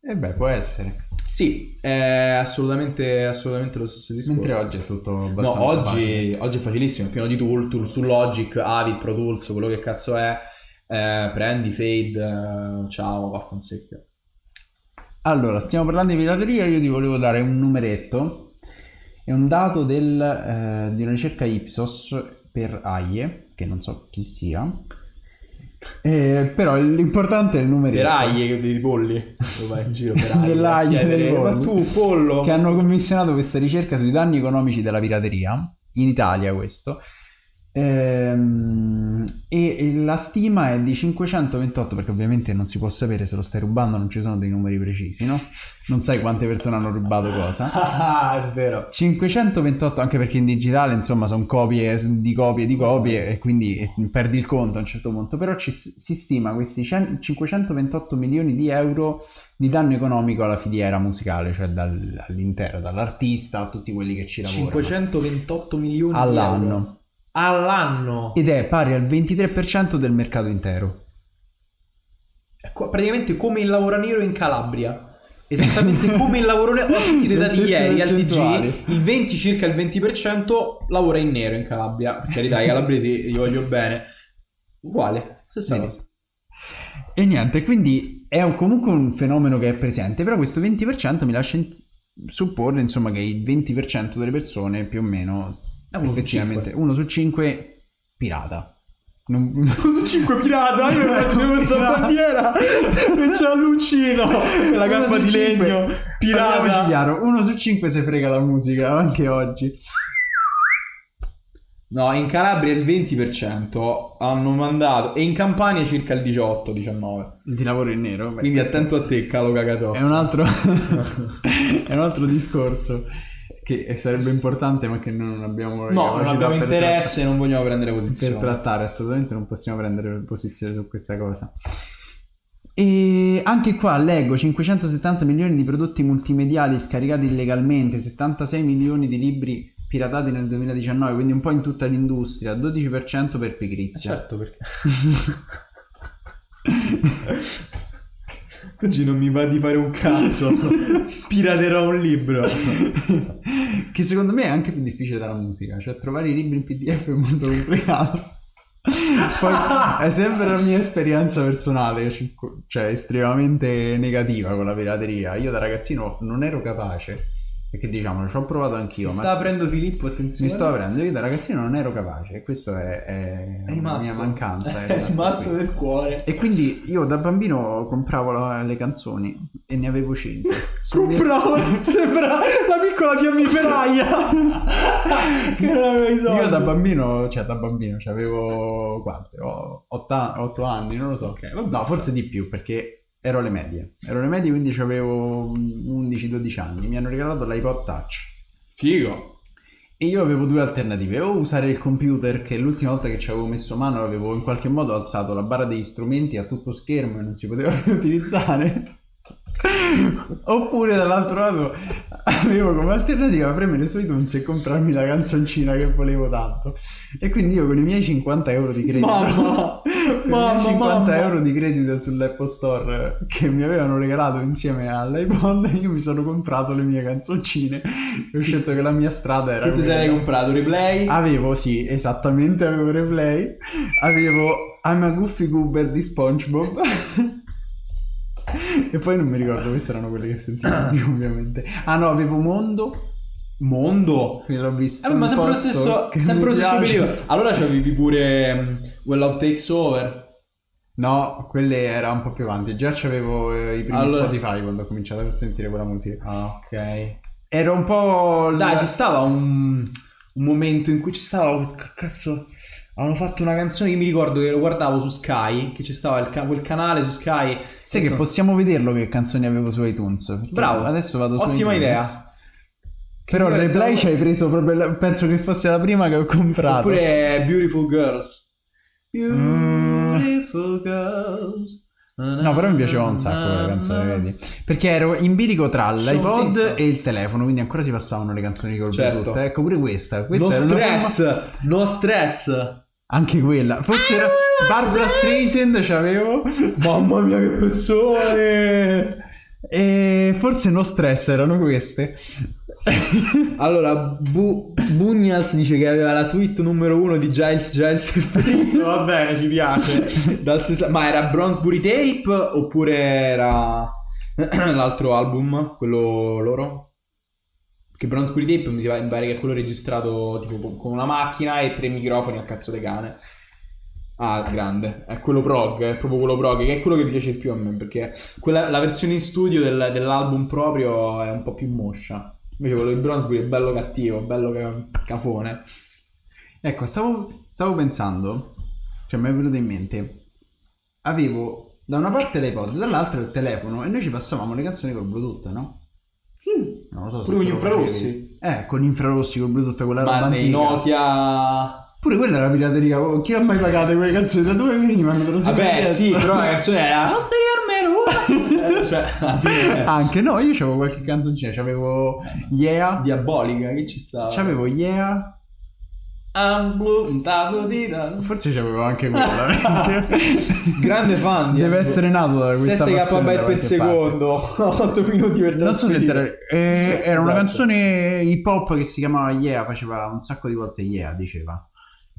S2: E beh, può essere.
S1: Sì, è assolutamente, assolutamente lo stesso discorso.
S2: Mentre oggi è tutto
S1: No,
S2: abbastanza
S1: oggi,
S2: facile.
S1: oggi è facilissimo, è pieno di tool, tool su Logic, Avid, Pro Tools, quello che cazzo è. Eh, prendi, fade, eh, ciao, vaffanzecchio.
S2: Allora, stiamo parlando di pirateria, io ti volevo dare un numeretto. È un dato del, eh, di una ricerca Ipsos per AIE, che non so chi sia. Eh, però l'importante è il numeretto.
S1: Per aie che dei polli. Vai in giro per <laughs> a chiedere,
S2: dei polli.
S1: Ma tu, pollo.
S2: che hanno commissionato questa ricerca sui danni economici della pirateria, in Italia questo, Ehm, e la stima è di 528, perché ovviamente non si può sapere se lo stai rubando, non ci sono dei numeri precisi, no? Non sai quante persone hanno rubato cosa. <laughs>
S1: Ah, è vero.
S2: 528 anche perché in digitale insomma sono copie di copie di copie e quindi perdi il conto a un certo punto però ci- si stima questi cen- 528 milioni di euro di danno economico alla filiera musicale cioè dal- all'intero dall'artista a tutti quelli che ci lavorano
S1: 528 milioni
S2: all'anno
S1: All'anno.
S2: ed è pari al 23% del mercato intero
S1: È co- praticamente come il lavoro nero in Calabria. Esattamente <laughs> come il lavoro nero. Ho sentito
S2: stesse
S1: ieri al. DG. Il 20, circa il 20% lavora in nero in Calabria. Per carità, i calabresi gli voglio bene. Uguale, stessa
S2: Vedi.
S1: cosa.
S2: E niente, quindi è un- comunque un fenomeno che è presente, però questo 20% mi lascia in- supporre insomma che il 20% delle persone più o meno
S1: È uno su
S2: effettivamente
S1: cinque.
S2: uno su 5 pirata. Non... <laughs>
S1: Su 5 pirata, io faccio questa bandiera e <laughs> c'è l'uncino e la
S2: Uno su
S1: di
S2: cinque.
S1: legno pirata.
S2: chiaro, uno su 5 se frega la musica anche oggi.
S1: No, in Calabria il 20% hanno mandato e in Campania circa il 18-19.
S2: Di lavoro in nero. beh,
S1: Quindi attento a te, calo cagatosso.
S2: È un altro <laughs> è un altro discorso che sarebbe importante ma che noi non abbiamo
S1: No, non abbiamo
S2: per
S1: interesse, non vogliamo prendere
S2: per
S1: posizione.
S2: trattare assolutamente non possiamo prendere posizione su questa cosa. E anche qua leggo 570 milioni di prodotti multimediali scaricati illegalmente 76 milioni di libri piratati nel 2019 quindi un po' in tutta l'industria 12% per pigrizia.
S1: Certo, perché... <laughs> <laughs> Oggi non mi va di fare un cazzo. <laughs> Piraterò un libro. <laughs>
S2: che secondo me è anche più difficile della musica cioè trovare i libri in pdf è molto complicato <laughs> poi è sempre la mia esperienza personale cioè estremamente negativa con la pirateria io da ragazzino non ero capace perché diciamo ci ho provato
S1: Si
S2: anch'io ma
S1: sta aprendo Filippo,
S2: mi
S1: attenzione.
S2: sto aprendo io da ragazzino non ero capace e questa è, è
S1: È
S2: una mia mancanza
S1: È <laughs> rimasto
S2: qui.
S1: nel cuore.
S2: e quindi io da bambino compravo la- le canzoni e ne avevo 5 <laughs>
S1: Compravo, sembra la piccola fiammiferaia. <laughs> che non aveva i soldi.
S2: Io da bambino, cioè da bambino, cioè avevo quante? 8 anni, non lo so.
S1: Ok, vabbè.
S2: no, forse di più perché ero alle medie. Ero alle medie quindi avevo 11-12 anni. Mi hanno regalato l'iPod Touch.
S1: Figo.
S2: E io avevo due alternative, o usare il computer che l'ultima volta che ci avevo messo mano avevo in qualche modo alzato la barra degli strumenti a tutto schermo e non si poteva <laughs> più utilizzare. Oppure dall'altro lato avevo come alternativa premere su iTunes e comprarmi la canzoncina che volevo tanto. E quindi io con i miei 50 euro di credito,
S1: Mamma! <laughs> Mamma,
S2: miei 50
S1: mamma.
S2: euro di credito sull'Apple Store che mi avevano regalato insieme all'iPod, <laughs> io mi sono comprato le mie canzoncine e ho scelto che la mia strada era
S1: Che ti sei comprato? Replay?
S2: Avevo, sì, esattamente, avevo replay. Avevo I'm a Goofy Goober di SpongeBob. <laughs> <laughs> e poi non mi ricordo, queste erano quelle che sentivo più, ovviamente. Ah no, avevo Mondo,
S1: Mondo?
S2: che l'ho visto
S1: Eh, ma sempre lo stesso, sempre lo stesso periodo. Allora c'avevi pure um, Well Love Takes Over.
S2: No, quelle era un po' più avanti. Già c'avevo eh, i primi
S1: Allora-
S2: Spotify quando ho cominciato a sentire quella musica.
S1: Ah, ok.
S2: Ero un po'...
S1: Dai, ci stava un, un momento in cui ci stava. che Cazzo. Avevano fatto una canzone che mi ricordo che lo guardavo su Sky. Che ci stava il ca- quel canale su Sky.
S2: Sai che
S1: Adesso-
S2: possiamo vederlo che canzoni avevo su iTunes?
S1: Bravo.
S2: Adesso vado su
S1: Ottima
S2: iTunes.
S1: idea.
S2: Però il
S1: Io
S2: replay ci hai preso proprio... la- Penso che fosse la prima che ho comprato.
S1: Oppure Beautiful Girls.
S2: Mm.
S1: Beautiful Girls.
S2: No, però mi piaceva un sacco quella canzone, vedi? Perché ero in bilico tra l'iPod e il telefono, quindi ancora si passavano le canzoni col
S1: Certo.
S2: Bluetooth. Ecco, pure questa. questa
S1: No
S2: una forma-
S1: stress. No stress.
S2: Anche quella. Forse era Barbara Streisand c'avevo.
S1: Mamma mia, che persone.
S2: E forse no stress erano queste. <laughs>
S1: Allora, Bu- Bugnals dice che aveva la suite numero uno di Giles Giles. <laughs> Va bene, ci piace. Dal sesta- Ma era Bronzebury Tape oppure era <clears throat> l'altro album, quello loro? Che Bronzebury Tape mi pare che è quello registrato tipo con una macchina e tre microfoni a cazzo di cane. Ah, grande. È quello prog, è proprio quello prog, che è quello che piace più a me, perché quella- la versione in studio del- dell'album proprio è un po' più moscia. Invece quello di Bronzebury è bello cattivo, bello ca- cafone.
S2: Ecco, stavo, stavo pensando, cioè mi è venuto in mente, avevo da una parte l'iPod, dall'altra il telefono e noi ci passavamo le canzoni col Bluetooth, no?
S1: Sì.
S2: Non lo so
S1: Pure con gli infrarossi.
S2: Eh, con gli infrarossi, col Bluetooth, quella roba
S1: Ma nei
S2: antica.
S1: Nokia...
S2: Pure quella era pirateria. oh, Chi l'ha mai pagate quelle canzoni? Da dove venivano? Te lo
S1: Vabbè,
S2: chiesto?
S1: sì, però la canzone era Posteriormente <laughs> Cioè, alla fine è
S2: Anche no, io c'avevo qualche canzoncina. C'avevo Yeah.
S1: diabolica, che ci sta?
S2: C'avevo Yeah.
S1: I'm blue, tavolo di da-
S2: Forse c'avevo anche quella. <laughs>
S1: Grande fan
S2: Deve essere nato da questa
S1: 7
S2: passione da
S1: KB per secondo <laughs> 8 minuti per
S2: Non so se te- eh, era una
S1: Esatto.
S2: canzone hip hop che si chiamava Yeah, faceva un sacco di volte Yeah, diceva.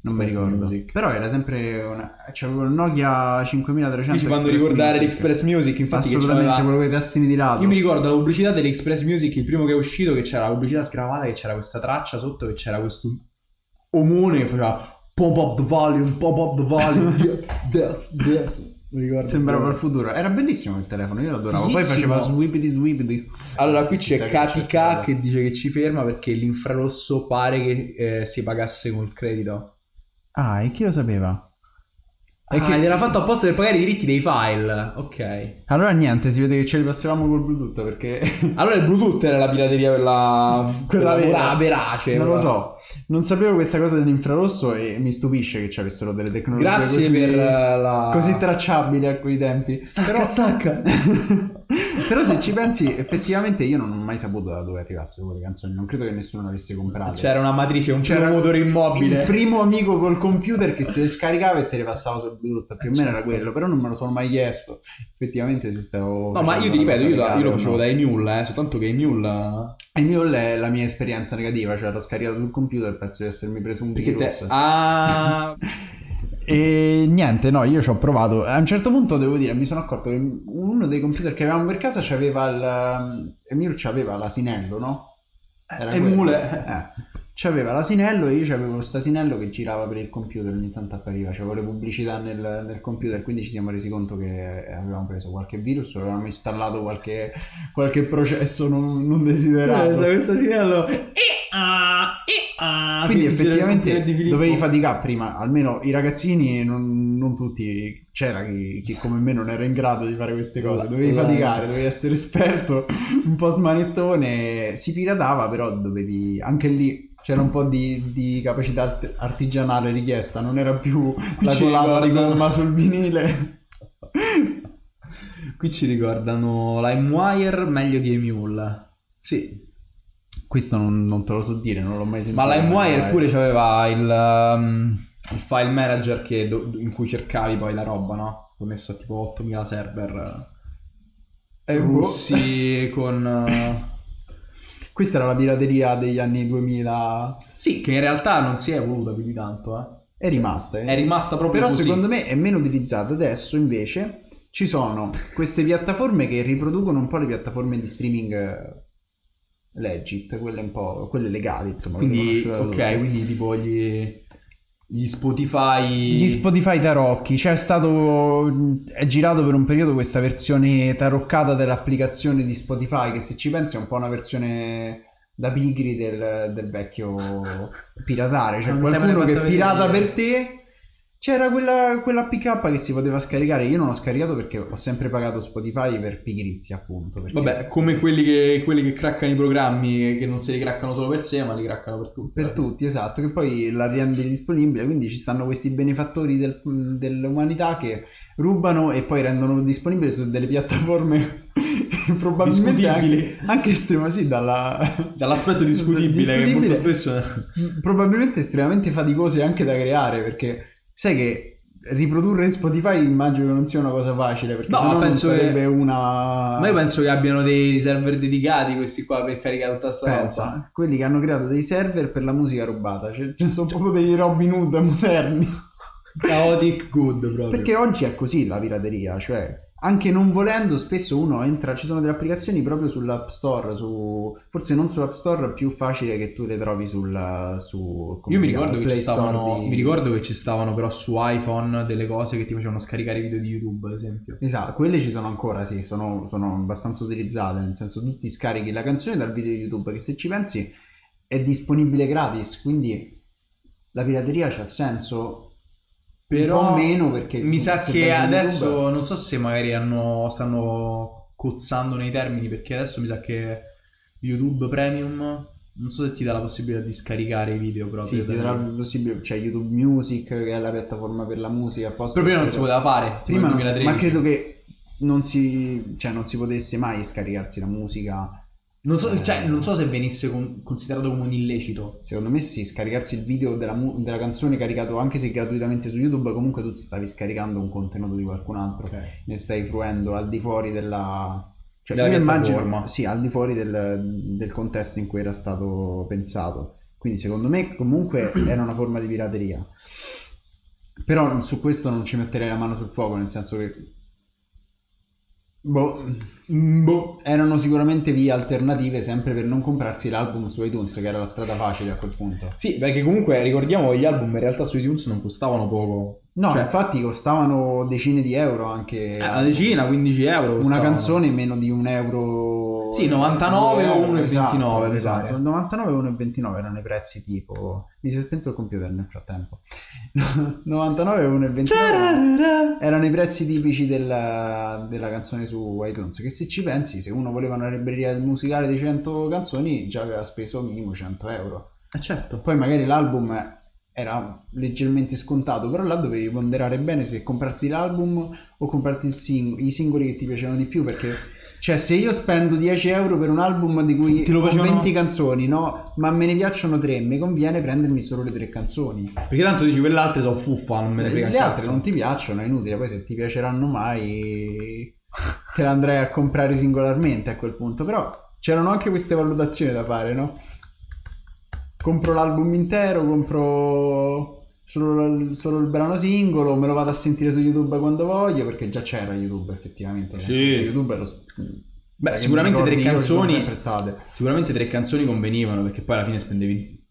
S2: Non mi
S1: Space
S2: ricordo.
S1: Music.
S2: Però era sempre una... c'avevo il Nokia 5300
S1: Qui ci fanno ricordare
S2: Music.
S1: l'Express Music infatti che
S2: Assolutamente,
S1: c'aveva
S2: quello con i tastini di lato.
S1: Io mi ricordo la pubblicità dell'Express Music, il primo che è uscito, che c'era la pubblicità sgravata, che c'era questa traccia sotto, che c'era questo omone faceva pump up the volume, pump up the volume, <laughs> yeah, dance, dance. Mi ricordo.
S2: Sembrava il futuro. Era bellissimo il telefono, io lo adoravo. Poi faceva sweepity sweepity.
S1: Allora, qui c'è
S2: Chissà che
S1: che dice che ci ferma perché l'infrarosso pare che eh, si pagasse col credito.
S2: Ah, e chi lo sapeva?
S1: E che ed era fatto apposta per pagare i diritti dei file. Ok.
S2: Allora niente, si vede che ce li passavamo col Bluetooth perché... <laughs>
S1: Allora il Bluetooth era la pirateria quella,
S2: Quella vera.
S1: vera- verace.
S2: non lo
S1: quella-
S2: so, non sapevo questa cosa dell'infrarosso e mi stupisce che ci avessero delle tecnologie
S1: Grazie
S2: così,
S1: per eh, la...
S2: così tracciabili a quei tempi.
S1: Stacca,
S2: Però-
S1: stacca. <laughs>
S2: Però se ci pensi, effettivamente io non ho mai saputo da dove arrivassero quelle canzoni, non credo che nessuno le avesse comprate.
S1: C'era una matrice, un
S2: C'era
S1: motore immobile.
S2: Il primo amico col computer che le scaricava e te le passava sul Bluetooth, più o meno era quello, però non me lo sono mai chiesto. Effettivamente se stavo...
S1: No, ma io ti ripeto, io, da- io lo facevo
S2: no.
S1: da Emule, eh, soltanto che Emule...
S2: Il mio è la mia esperienza negativa, cioè l'ho scaricato sul computer, penso di essermi preso un
S1: Perché
S2: virus.
S1: te... Ah... <laughs>
S2: E niente, no, io ci ho provato. A un certo punto devo dire, mi sono accorto che uno dei computer che avevamo per casa c'aveva il. Emil c'aveva l'asinello, no? Era
S1: Emule.
S2: Eh. C'aveva l'asinello e io avevo questo asinello che girava per il computer, ogni tanto appariva, c'avevo le pubblicità nel, nel computer, quindi ci siamo resi conto che avevamo preso qualche virus, avevamo installato qualche, qualche processo non, non desiderato.
S1: questo segnalo...
S2: Quindi effettivamente dovevi faticare prima, almeno i ragazzini, non, non tutti, c'era chi, chi come me non era in grado di fare queste cose, dovevi
S1: La-
S2: faticare, dovevi essere esperto, <laughs> un po' smanettone, si piratava però dovevi, anche lì c'era un po' di, di capacità art- artigianale richiesta, non era più la colata di gomma sul vinile.
S1: Qui ci ricordano LimeWire meglio di Emule.
S2: Sì. Questo non, non te lo so dire, non l'ho mai sentito.
S1: Ma LimeWire pure c'aveva il, um, il file manager che do- in cui cercavi poi la roba, no? Connesso a tipo 8000 server
S2: boh.
S1: russi con... uh, <laughs>
S2: Questa era la pirateria degli anni 2000.
S1: Sì, che in realtà non si è evoluta più di tanto, eh.
S2: È rimasta. eh.
S1: È rimasta proprio
S2: Però
S1: così.
S2: secondo me è meno utilizzata. Adesso invece ci sono queste piattaforme che riproducono un po' le piattaforme di streaming eh, legit, quelle un po', quelle legali, insomma.
S1: Quindi, ok, quindi tipo gli, gli Spotify...
S2: Gli Spotify tarocchi, c'è stato è girato per un periodo questa versione taroccata dell'applicazione di Spotify che se ci pensi è un po' una versione da pigri del, del vecchio piratare, cioè
S1: Non
S2: qualcuno che pirata
S1: vedere.
S2: per te. C'era quella, quella PK che si poteva scaricare, io non l'ho scaricato perché ho sempre pagato Spotify per pigrizia appunto.
S1: Vabbè, come quelli che, quelli che craccano i programmi, che non se li craccano solo per sé, ma li craccano per tutti.
S2: Per tutti, esatto, che poi la rende disponibile, quindi ci stanno questi benefattori del- dell'umanità che rubano e poi rendono disponibile su delle piattaforme <laughs> probabilmente anche,
S1: Discutibili.
S2: anche estrema, sì, dalla... <laughs>
S1: Dall'aspetto discutibile, che molto spesso...
S2: probabilmente estremamente faticose anche da creare, perché sai che riprodurre Spotify immagino che non sia una cosa facile, perché
S1: No,
S2: sennò
S1: ma
S2: non
S1: penso che-
S2: sarebbe una...
S1: Ma io penso che abbiano dei server dedicati questi qua per caricare tutta sta roba.
S2: Pensa, quelli che hanno creato dei server per la musica rubata, cioè, cioè sono proprio dei Robin Hood moderni.
S1: Chaotic good proprio.
S2: Perché oggi è così la pirateria, cioè anche non volendo spesso uno entra, ci sono delle applicazioni proprio sull'App Store, su, forse non sull'App Store, più facile che tu le trovi sul, su,
S1: Io mi
S2: chiama?
S1: ricordo, che
S2: Play
S1: ci
S2: Store
S1: stavano,
S2: di-
S1: mi ricordo che ci stavano però su iPhone delle cose che ti facevano scaricare i video di YouTube, ad esempio.
S2: Esatto, quelle ci sono ancora, sì, sono, sono abbastanza utilizzate, nel senso tu ti scarichi la canzone dal video di YouTube che se ci pensi è disponibile gratis, quindi la pirateria c'ha senso
S1: Però
S2: po' meno perché
S1: mi sa che adesso non so se magari hanno, stanno cozzando nei termini perché adesso mi sa che YouTube Premium non so se ti dà la possibilità di scaricare i video proprio.
S2: Sì, ti
S1: da-
S2: darà il possibile, c'è YouTube Music che è la piattaforma per la musica
S1: prima non si poteva fare.
S2: Prima non si-
S1: 2013.
S2: ma credo che non si, cioè, non si potesse mai scaricarsi la musica.
S1: Non so, cioè, non so se venisse con- considerato come un illecito.
S2: Secondo me sì, scaricarsi il video della, mu- della canzone caricato anche se gratuitamente su YouTube, comunque tu stavi scaricando un contenuto di qualcun altro, ne stai fruendo al di fuori della... Cioè,
S1: Della
S2: io immagino, sì, al di fuori del, del contesto in cui era stato pensato. Quindi secondo me comunque <clears throat> era una forma di pirateria. Però su questo non ci metterei la mano sul fuoco, nel senso che... Boh, boh, erano sicuramente vie alternative sempre per non comprarsi l'album su iTunes, che era la strada facile a quel punto.
S1: Sì, perché comunque ricordiamo che gli album in realtà su iTunes non costavano poco.
S2: No,
S1: Cioè,
S2: infatti costavano decine di euro anche.
S1: eh, una decina, 15 euro.
S2: Una
S1: costavano.
S2: canzone meno di un euro.
S1: Sì, 99 o 1,29
S2: esatto, esatto.
S1: pare.
S2: 99 o 1,29 erano i prezzi tipo. Mi si è spento il computer nel frattempo. <laughs> 99 o 1,29 erano i prezzi tipici del- della canzone su iTunes. Che se ci pensi, se uno voleva una libreria musicale di 100 canzoni, già aveva speso minimo 100 euro.
S1: Eh certo.
S2: Poi magari l'album era leggermente scontato, però là dovevi ponderare bene se comprarsi l'album o comprarti il sing- i singoli che ti piacevano di più, perché cioè se io spendo 10 euro per un album di cui
S1: Ti lo
S2: ho
S1: facevano-
S2: 20 canzoni, no, ma me ne piacciono 3, mi conviene prendermi solo le tre canzoni.
S1: Perché tanto dici quelle altre sono fuffa, non me ne frega
S2: Le
S1: un
S2: altre
S1: cazzo.
S2: non ti piacciono, è inutile, poi se ti piaceranno mai te le andrai a comprare singolarmente a quel punto, però c'erano anche queste valutazioni da fare, no? Compro l'album intero, compro solo, solo il brano singolo, me lo vado a sentire su YouTube quando voglio, perché già c'era YouTube effettivamente.
S1: Sì.
S2: Su YouTube lo,
S1: Beh, sicuramente tre canzoni-. Sicuramente tre canzoni convenivano perché poi alla fine spendevi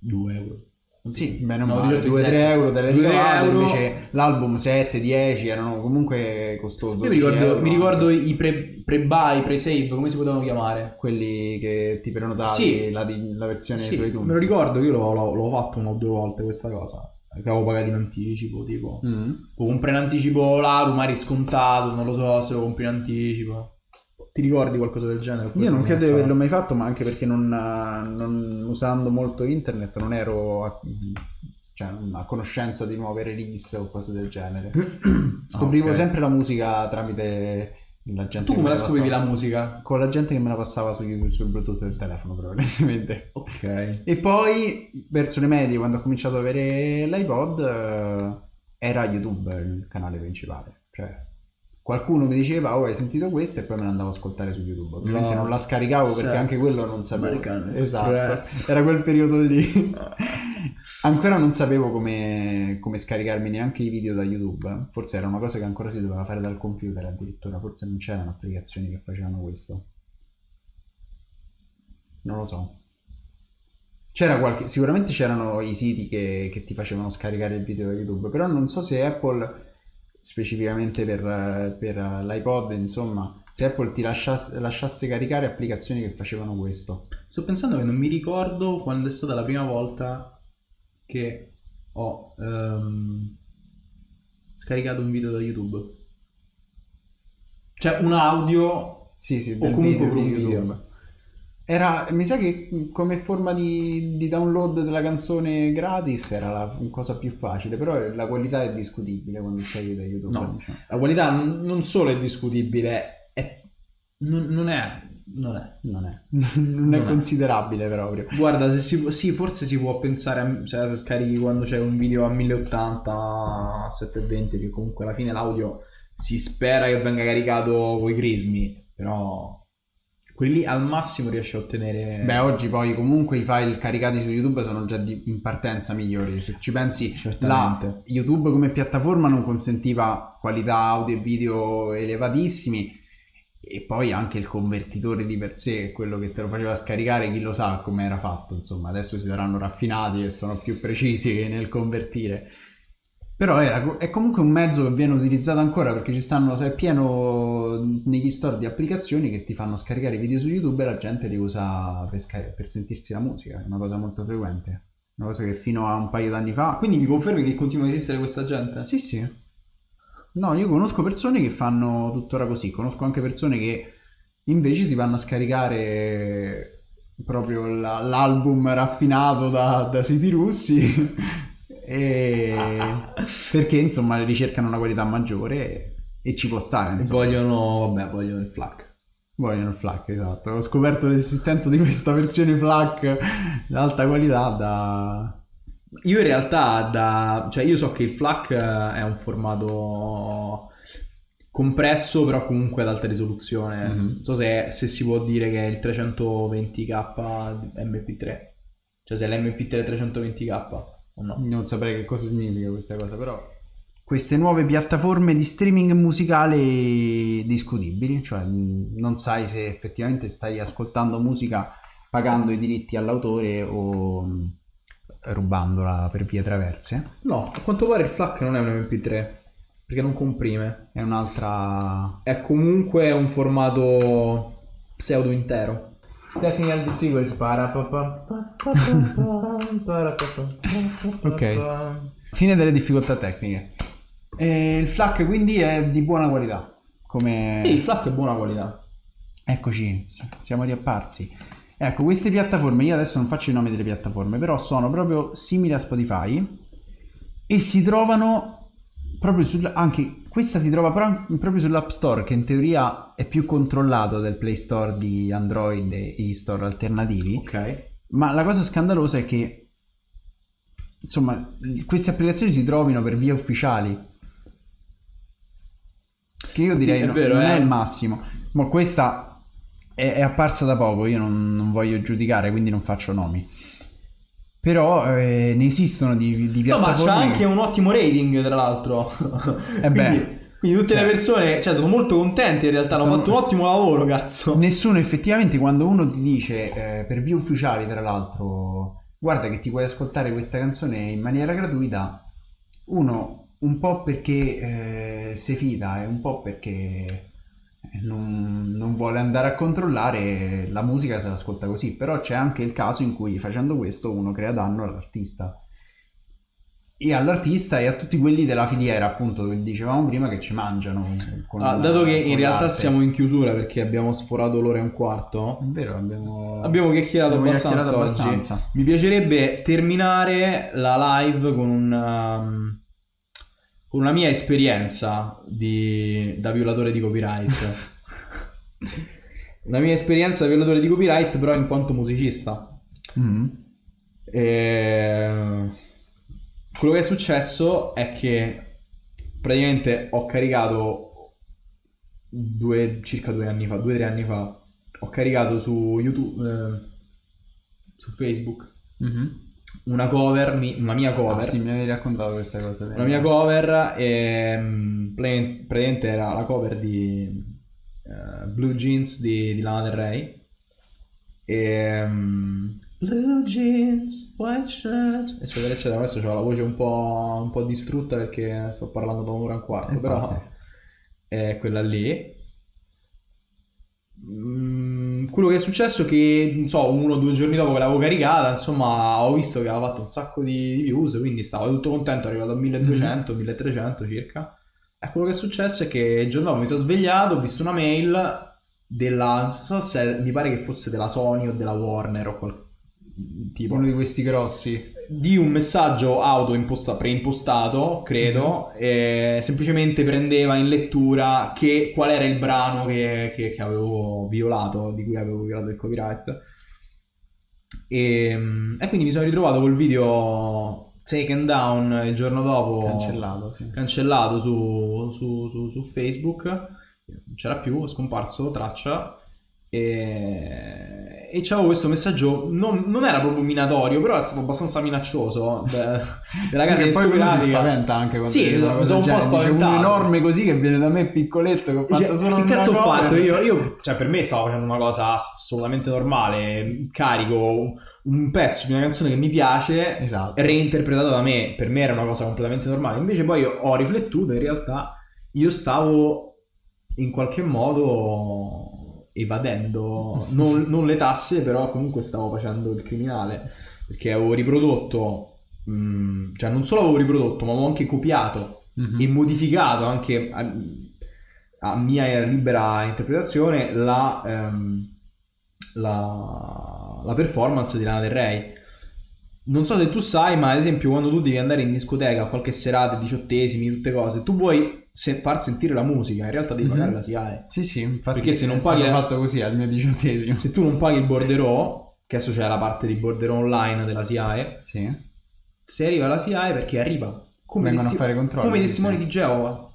S1: 2 euro.
S2: Sì, bene o
S1: No,
S2: male,
S1: di solito
S2: 2-3
S1: sette.
S2: euro te le
S1: 2-3
S2: ricavate,
S1: euro.
S2: invece l'album 7-10 erano comunque costosi.
S1: Io mi ricordo, mi ricordo i pre- pre-buy, pre-save, come si potevano chiamare?
S2: quelli che ti prenotavi
S1: Sì.
S2: la, la versione
S1: Sì,
S2: su iTunes.
S1: me lo ricordo, io l'ho, l'ho- l'ho fatto una o due volte questa cosa. Che avevo pagato in anticipo, tipo.
S2: Mm.
S1: Compri in anticipo l'album, magari scontato, non lo so se lo compri in anticipo. Ti ricordi qualcosa del genere?
S2: Io non credo di averlo mai fatto, ma anche perché non, non- usando molto internet non ero a, cioè, a conoscenza di nuove release o cose del genere. <clears throat> Scoprivo
S1: Ah, ok.
S2: sempre la musica tramite
S1: Tu come
S2: me
S1: la scoprivi la musica?
S2: Con la gente che me la passava su, sul Bluetooth del telefono, probabilmente.
S1: Ok.
S2: E poi, verso le medie, quando ho cominciato ad avere l'iPod, eh, era YouTube il canale principale. Cioè, qualcuno mi diceva, oh, hai sentito questo? E poi me ne andavo a ascoltare su YouTube. Ovviamente
S1: No.
S2: non la scaricavo perché
S1: Sex
S2: anche quello non sapevo.
S1: American
S2: Esatto, era quel periodo lì. <laughs> ancora non sapevo come, come scaricarmi neanche i video da YouTube. Forse era una cosa che ancora si doveva fare dal computer addirittura. Forse non c'erano applicazioni che facevano questo. Non lo so. C'era qualche, sicuramente c'erano i siti che, che ti facevano scaricare il video da YouTube, però non so se Apple, specificamente per, per l'iPod, insomma, se Apple ti lasciasse, lasciasse caricare applicazioni che facevano questo.
S1: Sto pensando che non mi ricordo quando è stata la prima volta che ho ehm, scaricato un video da YouTube. Cioè un audio
S2: Sì, sì,
S1: O comunque
S2: video
S1: un video.
S2: YouTube. Era, mi sa che come forma di, di download della canzone gratis era la cosa più facile, però la qualità è discutibile quando scarichi da YouTube.
S1: No.
S2: diciamo.
S1: La qualità non non solo è discutibile, è- non, non è, non è.
S2: Non è, <laughs> non è
S1: Non è.
S2: considerabile proprio.
S1: Guarda, se si, sì, forse si può pensare, a, cioè se scarichi quando c'è un video a 1080, a 720, che comunque alla fine l'audio si spera che venga caricato con i crismi, però quelli lì al massimo riesci a ottenere...
S2: Beh, oggi poi comunque i file caricati su YouTube sono già di- in partenza migliori. Se ci pensi,
S1: Certamente.
S2: la YouTube come piattaforma non consentiva qualità audio e video elevatissimi e poi anche il convertitore di per sé, quello che te lo faceva scaricare, chi lo sa come era fatto, insomma, adesso si saranno raffinati e sono più precisi nel convertire. Però era, è comunque un mezzo che viene utilizzato ancora perché ci stanno, è pieno negli store di applicazioni che ti fanno scaricare i video su YouTube e la gente li usa per, scar- per sentirsi la musica, è una cosa molto frequente. Una cosa che fino a un paio d'anni fa...
S1: Quindi mi confermi che continua a esistere questa gente?
S2: Sì, sì. No, io conosco persone che fanno tuttora così, conosco anche persone che invece si vanno a scaricare proprio la- l'album raffinato da, da siti russi <laughs> e... perché insomma ricercano una qualità maggiore e, e ci può stare. Insomma.
S1: vogliono, vabbè, vogliono il FLAC.
S2: Vogliono il FLAC, esatto. Ho scoperto l'esistenza di questa versione FLAC d'alta qualità da...
S1: Io in realtà da... cioè io so che il FLAC eh, è un formato compresso però comunque ad alta risoluzione.
S2: Mhm.
S1: Non so se, se si può dire che è il 320k MP3. Cioè se è l'MP3 320k o no.
S2: Non saprei che cosa significa questa cosa, però queste nuove piattaforme di streaming musicale discutibili, cioè mh, non sai se effettivamente stai ascoltando musica pagando i diritti all'autore o mh, rubandola per vie traverse.
S1: No, a quanto pare il FLAC non è un MP3 perché non comprime.
S2: È un'altra...
S1: È comunque un formato pseudo intero. Technical difficulties para pa pa pa pa pa para pa pa pa
S2: Ok. Fine delle difficoltà tecniche. E il FLAC quindi è di buona qualità, come...
S1: Sì, il FLAC è buona qualità.
S2: Eccoci, siamo riapparsi. Ecco, queste piattaforme, io adesso non faccio i nomi delle piattaforme, però sono proprio simili a Spotify e si trovano proprio sul... anche questa si trova pro- proprio sull'App Store, che in teoria è più controllato del Play Store di Android e gli store alternativi.
S1: Ok.
S2: Ma la cosa scandalosa è che, insomma, queste applicazioni si trovino per vie ufficiali. Che io direi
S1: Sì, è vero,
S2: non
S1: eh.
S2: è il massimo. Ma questa è, è apparsa da poco, io non, non voglio giudicare, quindi non faccio nomi. Però eh, ne esistono di, di
S1: No, ma
S2: piattaforme...
S1: c'ha anche un ottimo rating, tra l'altro.
S2: Eh <laughs> beh.
S1: quindi, quindi tutte
S2: Cioè-
S1: le persone, cioè, sono molto contente in realtà. Hanno
S2: Sono-
S1: fatto un ottimo lavoro, cazzo.
S2: Nessuno effettivamente quando uno ti dice eh, per vie ufficiali tra l'altro guarda che ti puoi ascoltare questa canzone in maniera gratuita uno un po' perché eh, si fida e un po' perché non, non vuole andare a controllare la musica se l'ascolta così però c'è anche il caso in cui facendo questo uno crea danno all'artista e all'artista e a tutti quelli della filiera appunto che dicevamo prima che ci mangiano
S1: Ah, dato che in realtà
S2: l'arte.
S1: siamo in chiusura perché abbiamo sforato l'ora e un quarto,
S2: È vero, abbiamo...
S1: abbiamo chiacchierato
S2: abbiamo
S1: abbastanza,
S2: chiacchierato
S1: oggi.
S2: abbastanza.
S1: Mi piacerebbe terminare la live con un, um, con una mia esperienza di- da violatore di copyright. <laughs> La mia esperienza da violatore di copyright, però, in quanto musicista.
S2: Mm.
S1: E... Quello che è successo è che praticamente ho caricato due, circa due anni fa, due o tre anni fa, ho caricato su YouTube, eh, su Facebook,
S2: Mhm.
S1: Una cover, una mia cover.
S2: Ah, sì, mi avevi raccontato questa cosa.
S1: Una mia cover e mm, praticamente era la cover di eh, Blue Jeans di, di Lana Del Rey e mm, Blue Jeans, White Shirt eccetera eccetera adesso ho la voce un po', un po' distrutta perché sto parlando da un'ora e un quarto
S2: Eh,
S1: però
S2: infatti.
S1: è quella lì Mm, quello che è successo è che, non so, uno o due giorni dopo che l'avevo caricata, insomma, ho visto che aveva fatto un sacco di, views, quindi stavo tutto contento, è arrivato a 1200, 1300 circa. E quello che è successo è che il giorno dopo mi sono svegliato, ho visto una mail della, non so se mi pare che fosse della Sony o della Warner o qual tipo
S2: Uno di questi grossi.
S1: di un messaggio auto imposta- preimpostato, credo, e semplicemente prendeva in lettura che, qual era il brano che, che- che avevo violato, di cui avevo violato il copyright. E, e quindi mi sono ritrovato col video taken down il giorno dopo,
S2: Cancellato, sì.
S1: cancellato su, su- su- su Facebook, non c'era più, scomparso traccia. E, e c'avevo questo messaggio, non, non era proprio minatorio, però è stato abbastanza minaccioso. de- <laughs> della
S2: Sì,
S1: casa
S2: che poi uno si spaventa anche quando
S1: Sì,
S2: una
S1: sono un po' spaventato.
S2: enorme così che viene da me piccoletto che ho fatto
S1: Cioè,
S2: solo
S1: che cazzo ho fatto? Io, io- cioè, per me stavo facendo una cosa assolutamente normale. Carico un pezzo di una canzone che mi piace,
S2: Esatto.
S1: reinterpretato da me. Per me era una cosa completamente normale. Invece, poi ho riflettuto. In realtà, io stavo in qualche modo evadendo non, non le tasse, però comunque stavo facendo il criminale perché avevo riprodotto, mh, cioè non solo avevo riprodotto, ma avevo anche copiato
S2: Mhm.
S1: e modificato anche a, a mia libera interpretazione la, ehm, la, la performance di Lana Del Rey. Non so se tu sai, ma ad esempio quando tu devi andare in discoteca, a qualche serata, diciottesimi, tutte cose, tu vuoi se- far sentire la musica, in realtà devi
S2: Mhm.
S1: pagare la SIAE.
S2: Sì, sì, infatti
S1: Perché se non paghi-
S2: fatto così al mio diciottesimo.
S1: Se tu non paghi il borderò, che adesso c'è la parte di borderò online della SIAE,
S2: Sì.
S1: se arriva la SIAE perché arriva come,
S2: Vengono a fare controlli,
S1: come
S2: sì.
S1: testimoni di Geova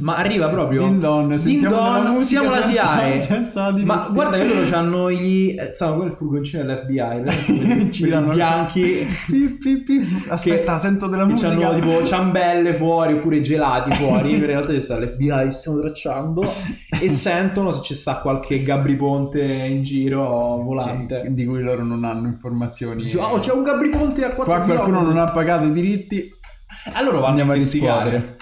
S1: ma arriva proprio
S2: Din don,
S1: Din
S2: sentiamo
S1: don,
S2: della musica
S1: siamo <laughs> la
S2: senza-
S1: SIAE
S2: senza diritti.
S1: ma guarda che loro hanno gli eh, stavano con il furgoncino dell'FBI <laughs>
S2: Ci danno-
S1: bianchi <laughs>
S2: Pip, pip, pip. Aspetta, sento della
S1: che
S2: musica.
S1: hanno tipo ciambelle fuori oppure gelati fuori in realtà c'è sta l'FBI stiamo tracciando e sentono se ci sta qualche Gabri Ponte in giro volante
S2: di cui loro non hanno informazioni.
S1: Dice, oh c'è un Gabri Ponte a 4
S2: Qua qualcuno non ha pagato i diritti.
S1: Allora vanno
S2: Andiamo
S1: a investigare.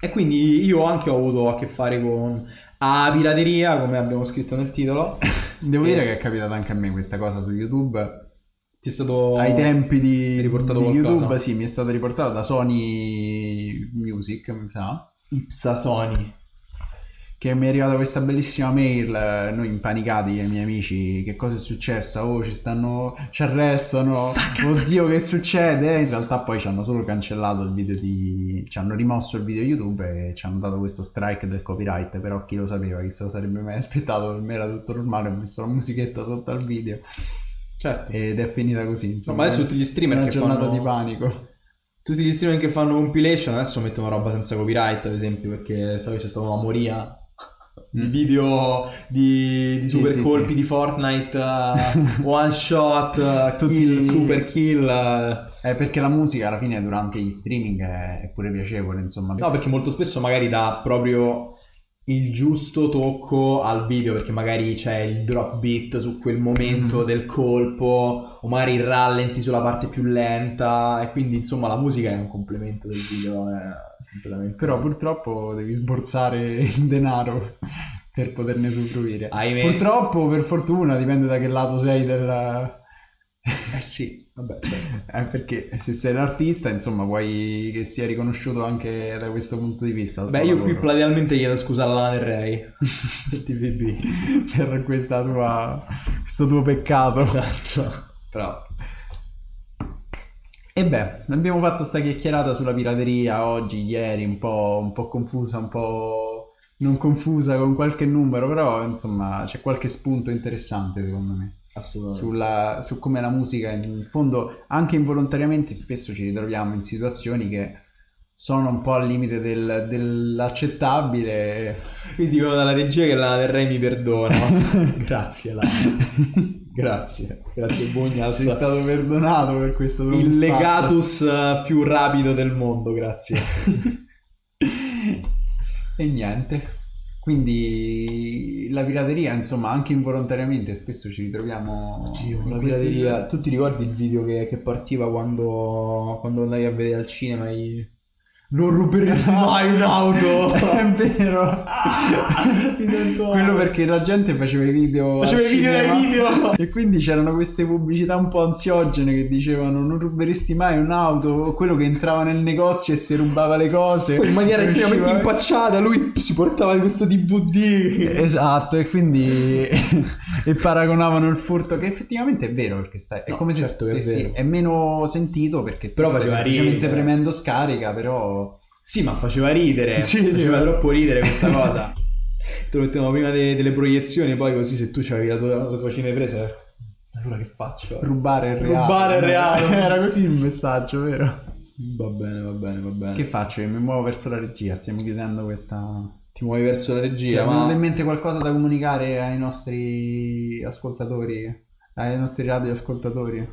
S1: E quindi io anche ho avuto a che fare con a pirateria, come abbiamo scritto nel titolo. <laughs>
S2: Devo
S1: Eh.
S2: dire che è capitata anche a me questa cosa su YouTube.
S1: Ti è stato
S2: Ai tempi di,
S1: riportato
S2: di
S1: qualcosa?
S2: YouTube, sì, mi è stata riportata da Sony Music, mi sa.
S1: Ipsa Sony.
S2: Che mi è arrivata questa bellissima mail, eh, noi impanicati, i miei amici, che cosa è successo? Oh, ci stanno, ci arrestano,
S1: Stacca,
S2: oddio che succede? In realtà poi ci hanno solo cancellato il video di... ci hanno rimosso il video YouTube e ci hanno dato questo strike del copyright, però chi lo sapeva, chi se lo sarebbe mai aspettato, per me era tutto normale, ho messo la musichetta sotto al video
S1: Certo.
S2: ed è finita così, insomma.
S1: ma adesso tutti gli streamer
S2: una
S1: che
S2: giornata
S1: fanno-
S2: di panico.
S1: Tutti gli streamer che fanno compilation adesso mettono roba senza copyright, ad esempio, perché so che c'è stata una moria di
S2: Mm.
S1: video di, di super
S2: sì,
S1: colpi
S2: sì.
S1: di Fortnite, uh, <laughs> one shot, uh,
S2: Tutti-
S1: kill, super kill. uh.
S2: Eh, perché la musica alla fine durante gli streaming è, pure piacevole, insomma.
S1: No, perché molto spesso magari dà proprio il giusto tocco al video, perché magari c'è il drop beat su quel momento
S2: Mhm.
S1: del colpo, o magari il rallenti sulla parte più lenta, e quindi insomma la musica è un complemento del video. È completamente...
S2: Però purtroppo devi sborsare il denaro per poterne usufruire.
S1: Ahimè.
S2: Purtroppo, per fortuna, dipende da che lato sei del...
S1: Eh sì, vabbè. <laughs> certo.
S2: Eh, perché se sei l'artista, insomma, vuoi che sia riconosciuto anche da questo punto di vista.
S1: Beh, io qui
S2: lavoro.
S1: platealmente chiedo scusa alla Lana Rey. <laughs>
S2: Per questa tua... questo tuo peccato.
S1: Esatto. Però...
S2: E beh, abbiamo fatto sta chiacchierata sulla pirateria oggi, ieri, un po', un po' confusa, un po' non confusa con qualche numero, però insomma c'è qualche spunto interessante secondo me.
S1: Assolutamente.
S2: Sulla, su come la musica, in fondo, anche involontariamente, spesso ci ritroviamo in situazioni che sono un po' al limite del- dell'accettabile.
S1: Qui dicono dalla regia che la del Re mi perdona. <laughs> Grazie, la... <laughs> Grazie. Grazie, Bugnas.
S2: Sei stato perdonato per questo tuo
S1: Il
S2: misfatto.
S1: legatus eh, più rapido del mondo, grazie. <laughs>
S2: E niente. Quindi la pirateria, insomma, anche involontariamente spesso ci ritroviamo
S1: Oddio,
S2: in
S1: pirateria. Tu ti ricordi il video che, che partiva quando, quando andavi a vedere al cinema i... Non ruberesti mai un'auto! <laughs>
S2: È vero. Quello perché la gente faceva i video.
S1: Faceva i video dai video.
S2: E quindi c'erano queste pubblicità un po' ansiogene che dicevano non ruberesti mai un'auto. O quello che entrava nel negozio e si rubava le cose.
S1: in maniera estremamente impacciata, lui si portava questo DVD.
S2: Esatto, e quindi <laughs> e paragonavano il furto, che effettivamente è vero, perché sta, è
S1: No,
S2: come se
S1: certo che è
S2: sì, è meno sentito perché
S1: Però
S2: stai
S1: faceva
S2: semplicemente
S1: ridere.
S2: premendo scarica, però
S1: Sì, ma faceva ridere.
S2: Sì,
S1: faceva
S2: sì.
S1: troppo ridere questa <laughs> cosa. Te lo mettevamo prima de- delle proiezioni, poi così se tu c'avevi la tua, la tua cinepresa. Allora che faccio?
S2: rubare è reale.
S1: Rubare è reale. <laughs>
S2: Era così il messaggio, vero?
S1: Va bene, va bene, va bene.
S2: Che faccio? Io mi muovo verso la regia, stiamo chiudendo questa...
S1: ti muovi verso la
S2: Ti
S1: regia,
S2: è venuto in mente qualcosa da comunicare ai nostri ascoltatori? Ai nostri radioascoltatori?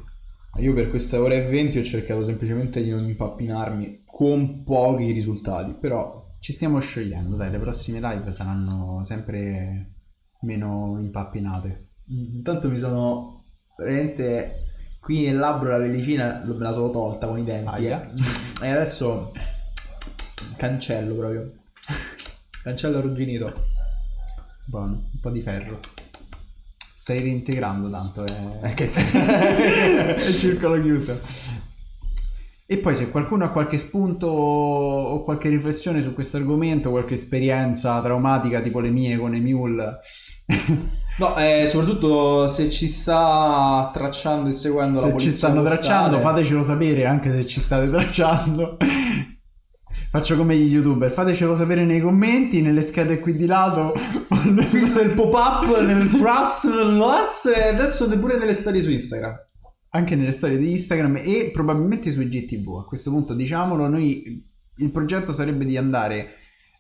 S1: Io per questa ora e venti ho cercato semplicemente di non impappinarmi con pochi risultati, però
S2: Ci stiamo sciogliendo, dai, le prossime live saranno sempre meno impappinate.
S1: intanto mi sono veramente qui nel labbro la pellicina me la sono tolta con i denti
S2: Aia.
S1: e adesso cancello proprio. Cancello arrugginito.
S2: Buono, un po' di ferro. Stai reintegrando tanto, è,
S1: che- <laughs>
S2: è il circolo chiuso. E poi se qualcuno ha qualche spunto o qualche riflessione su questo argomento, qualche esperienza traumatica tipo le mie con Emule, <laughs>
S1: No, eh, soprattutto se ci sta tracciando e seguendo la
S2: se
S1: polizia
S2: ci stanno tracciando fatecelo sapere anche se ci state tracciando. Faccio come gli youtuber, fatecelo sapere nei commenti, nelle schede qui di lato. <laughs>
S1: Visto il pop-up nel plus, nell'os e adesso pure nelle storie su Instagram.
S2: anche nelle storie di Instagram e probabilmente sui GTV. A questo punto diciamolo, noi il progetto sarebbe di andare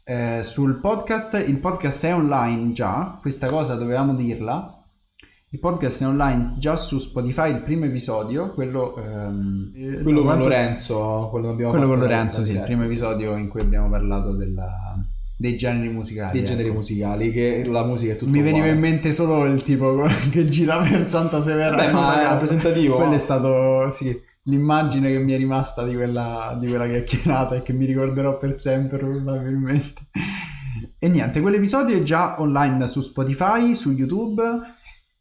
S2: eh, sul podcast, il podcast è online già, questa cosa dovevamo dirla. Il podcast è online già su Spotify, il primo episodio, quello, ehm,
S1: Quello con Lorenzo, quello abbiamo
S2: quello con Lorenzo, sì, il primo
S1: sì.
S2: episodio in cui abbiamo parlato della- dei generi musicali.
S1: dei generi
S2: ecco.
S1: musicali, che la musica è tutto
S2: Mi veniva
S1: uguale.
S2: in mente solo il tipo <laughs> che gira per Santa Severa.
S1: Beh, ma è rappresentativo.
S2: Quello è stato, sì, l'immagine che mi è rimasta di quella, di quella chiacchierata e che mi ricorderò per sempre probabilmente. E niente, quell'episodio è già online su Spotify, su YouTube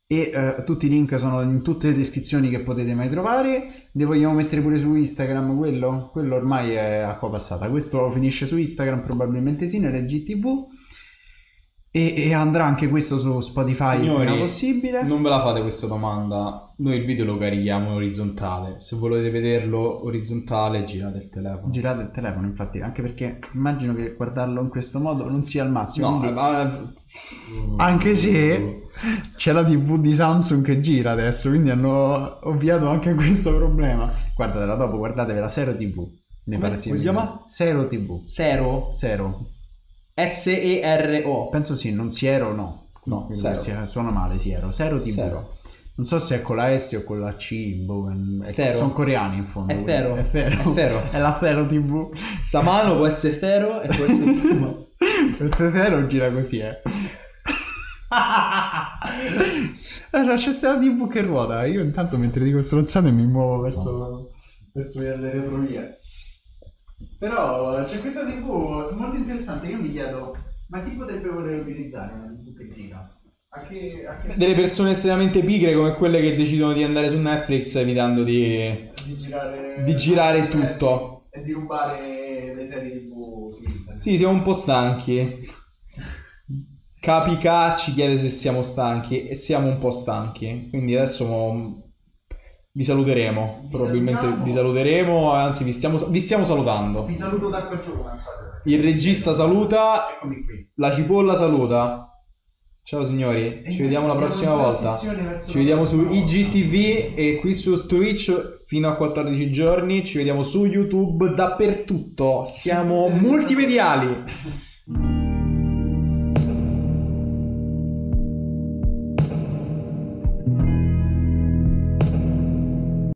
S2: e eh, tutti i link sono in tutte le descrizioni che potete mai trovare. Ne vogliamo mettere pure su Instagram quello? Quello ormai è acqua passata. Questo finisce su Instagram, probabilmente sì, nelle GTV. E, e andrà anche questo su Spotify il
S1: Signori,
S2: prima possibile.
S1: Non ve la fate questa domanda. Noi il video lo carichiamo in orizzontale. Se volete vederlo orizzontale, girate il telefono.
S2: Girate il telefono, infatti, anche perché immagino che guardarlo in questo modo non sia al massimo.
S1: No,
S2: quindi-
S1: ma...
S2: Anche se c'è la TV di Samsung che gira adesso, quindi hanno ovviato anche questo problema. Guardatela dopo, guardatevela Zero TV. Ne
S1: Come-
S2: pare
S1: come si chiama?
S2: Zero TV.
S1: Zero?
S2: Zero.
S1: S-E-R-O.
S2: Penso sì, non Siero no.
S1: No,
S2: sia- suona male Siero. Zero TV.
S1: Zero.
S2: Non so se è con la S o con la C, boh, sono coreani in fondo.
S1: È. Zero.
S2: È Zero.
S1: È Zero. <laughs>
S2: È la Zero TV.
S1: Sta mano può essere Zero e può essere...
S2: Il <laughs> Zero gira così, eh. <laughs> Allora, c'è sta la TV che ruota. Io intanto mentre dico stronzate mi muovo verso, verso le retrovie. Però c'è questa TV molto interessante. Io mi chiedo, ma chi potrebbe voler utilizzare una TV che gira? A che, a che
S1: Delle persone estremamente pigre come quelle che decidono di andare su Netflix evitando di...
S2: di girare,
S1: Di girare
S2: Eh,
S1: tutto.
S2: e di rubare le serie TV su internet.
S1: Sì, siamo un po' stanchi. Capica ci chiede se siamo stanchi e siamo un po' stanchi. Quindi adesso vi saluteremo. Probabilmente
S2: salutiamo.
S1: vi saluteremo, anzi vi stiamo, vi stiamo salutando.
S2: Vi saluto da qua giù, al solito.
S1: Il regista saluta,
S2: Eccomi qui.
S1: la cipolla saluta. Ciao signori, ci vediamo la prossima volta. Ci vediamo su IGTV e qui su Twitch fino a 14 giorni. Ci vediamo su YouTube dappertutto. Siamo <laughs> multimediali.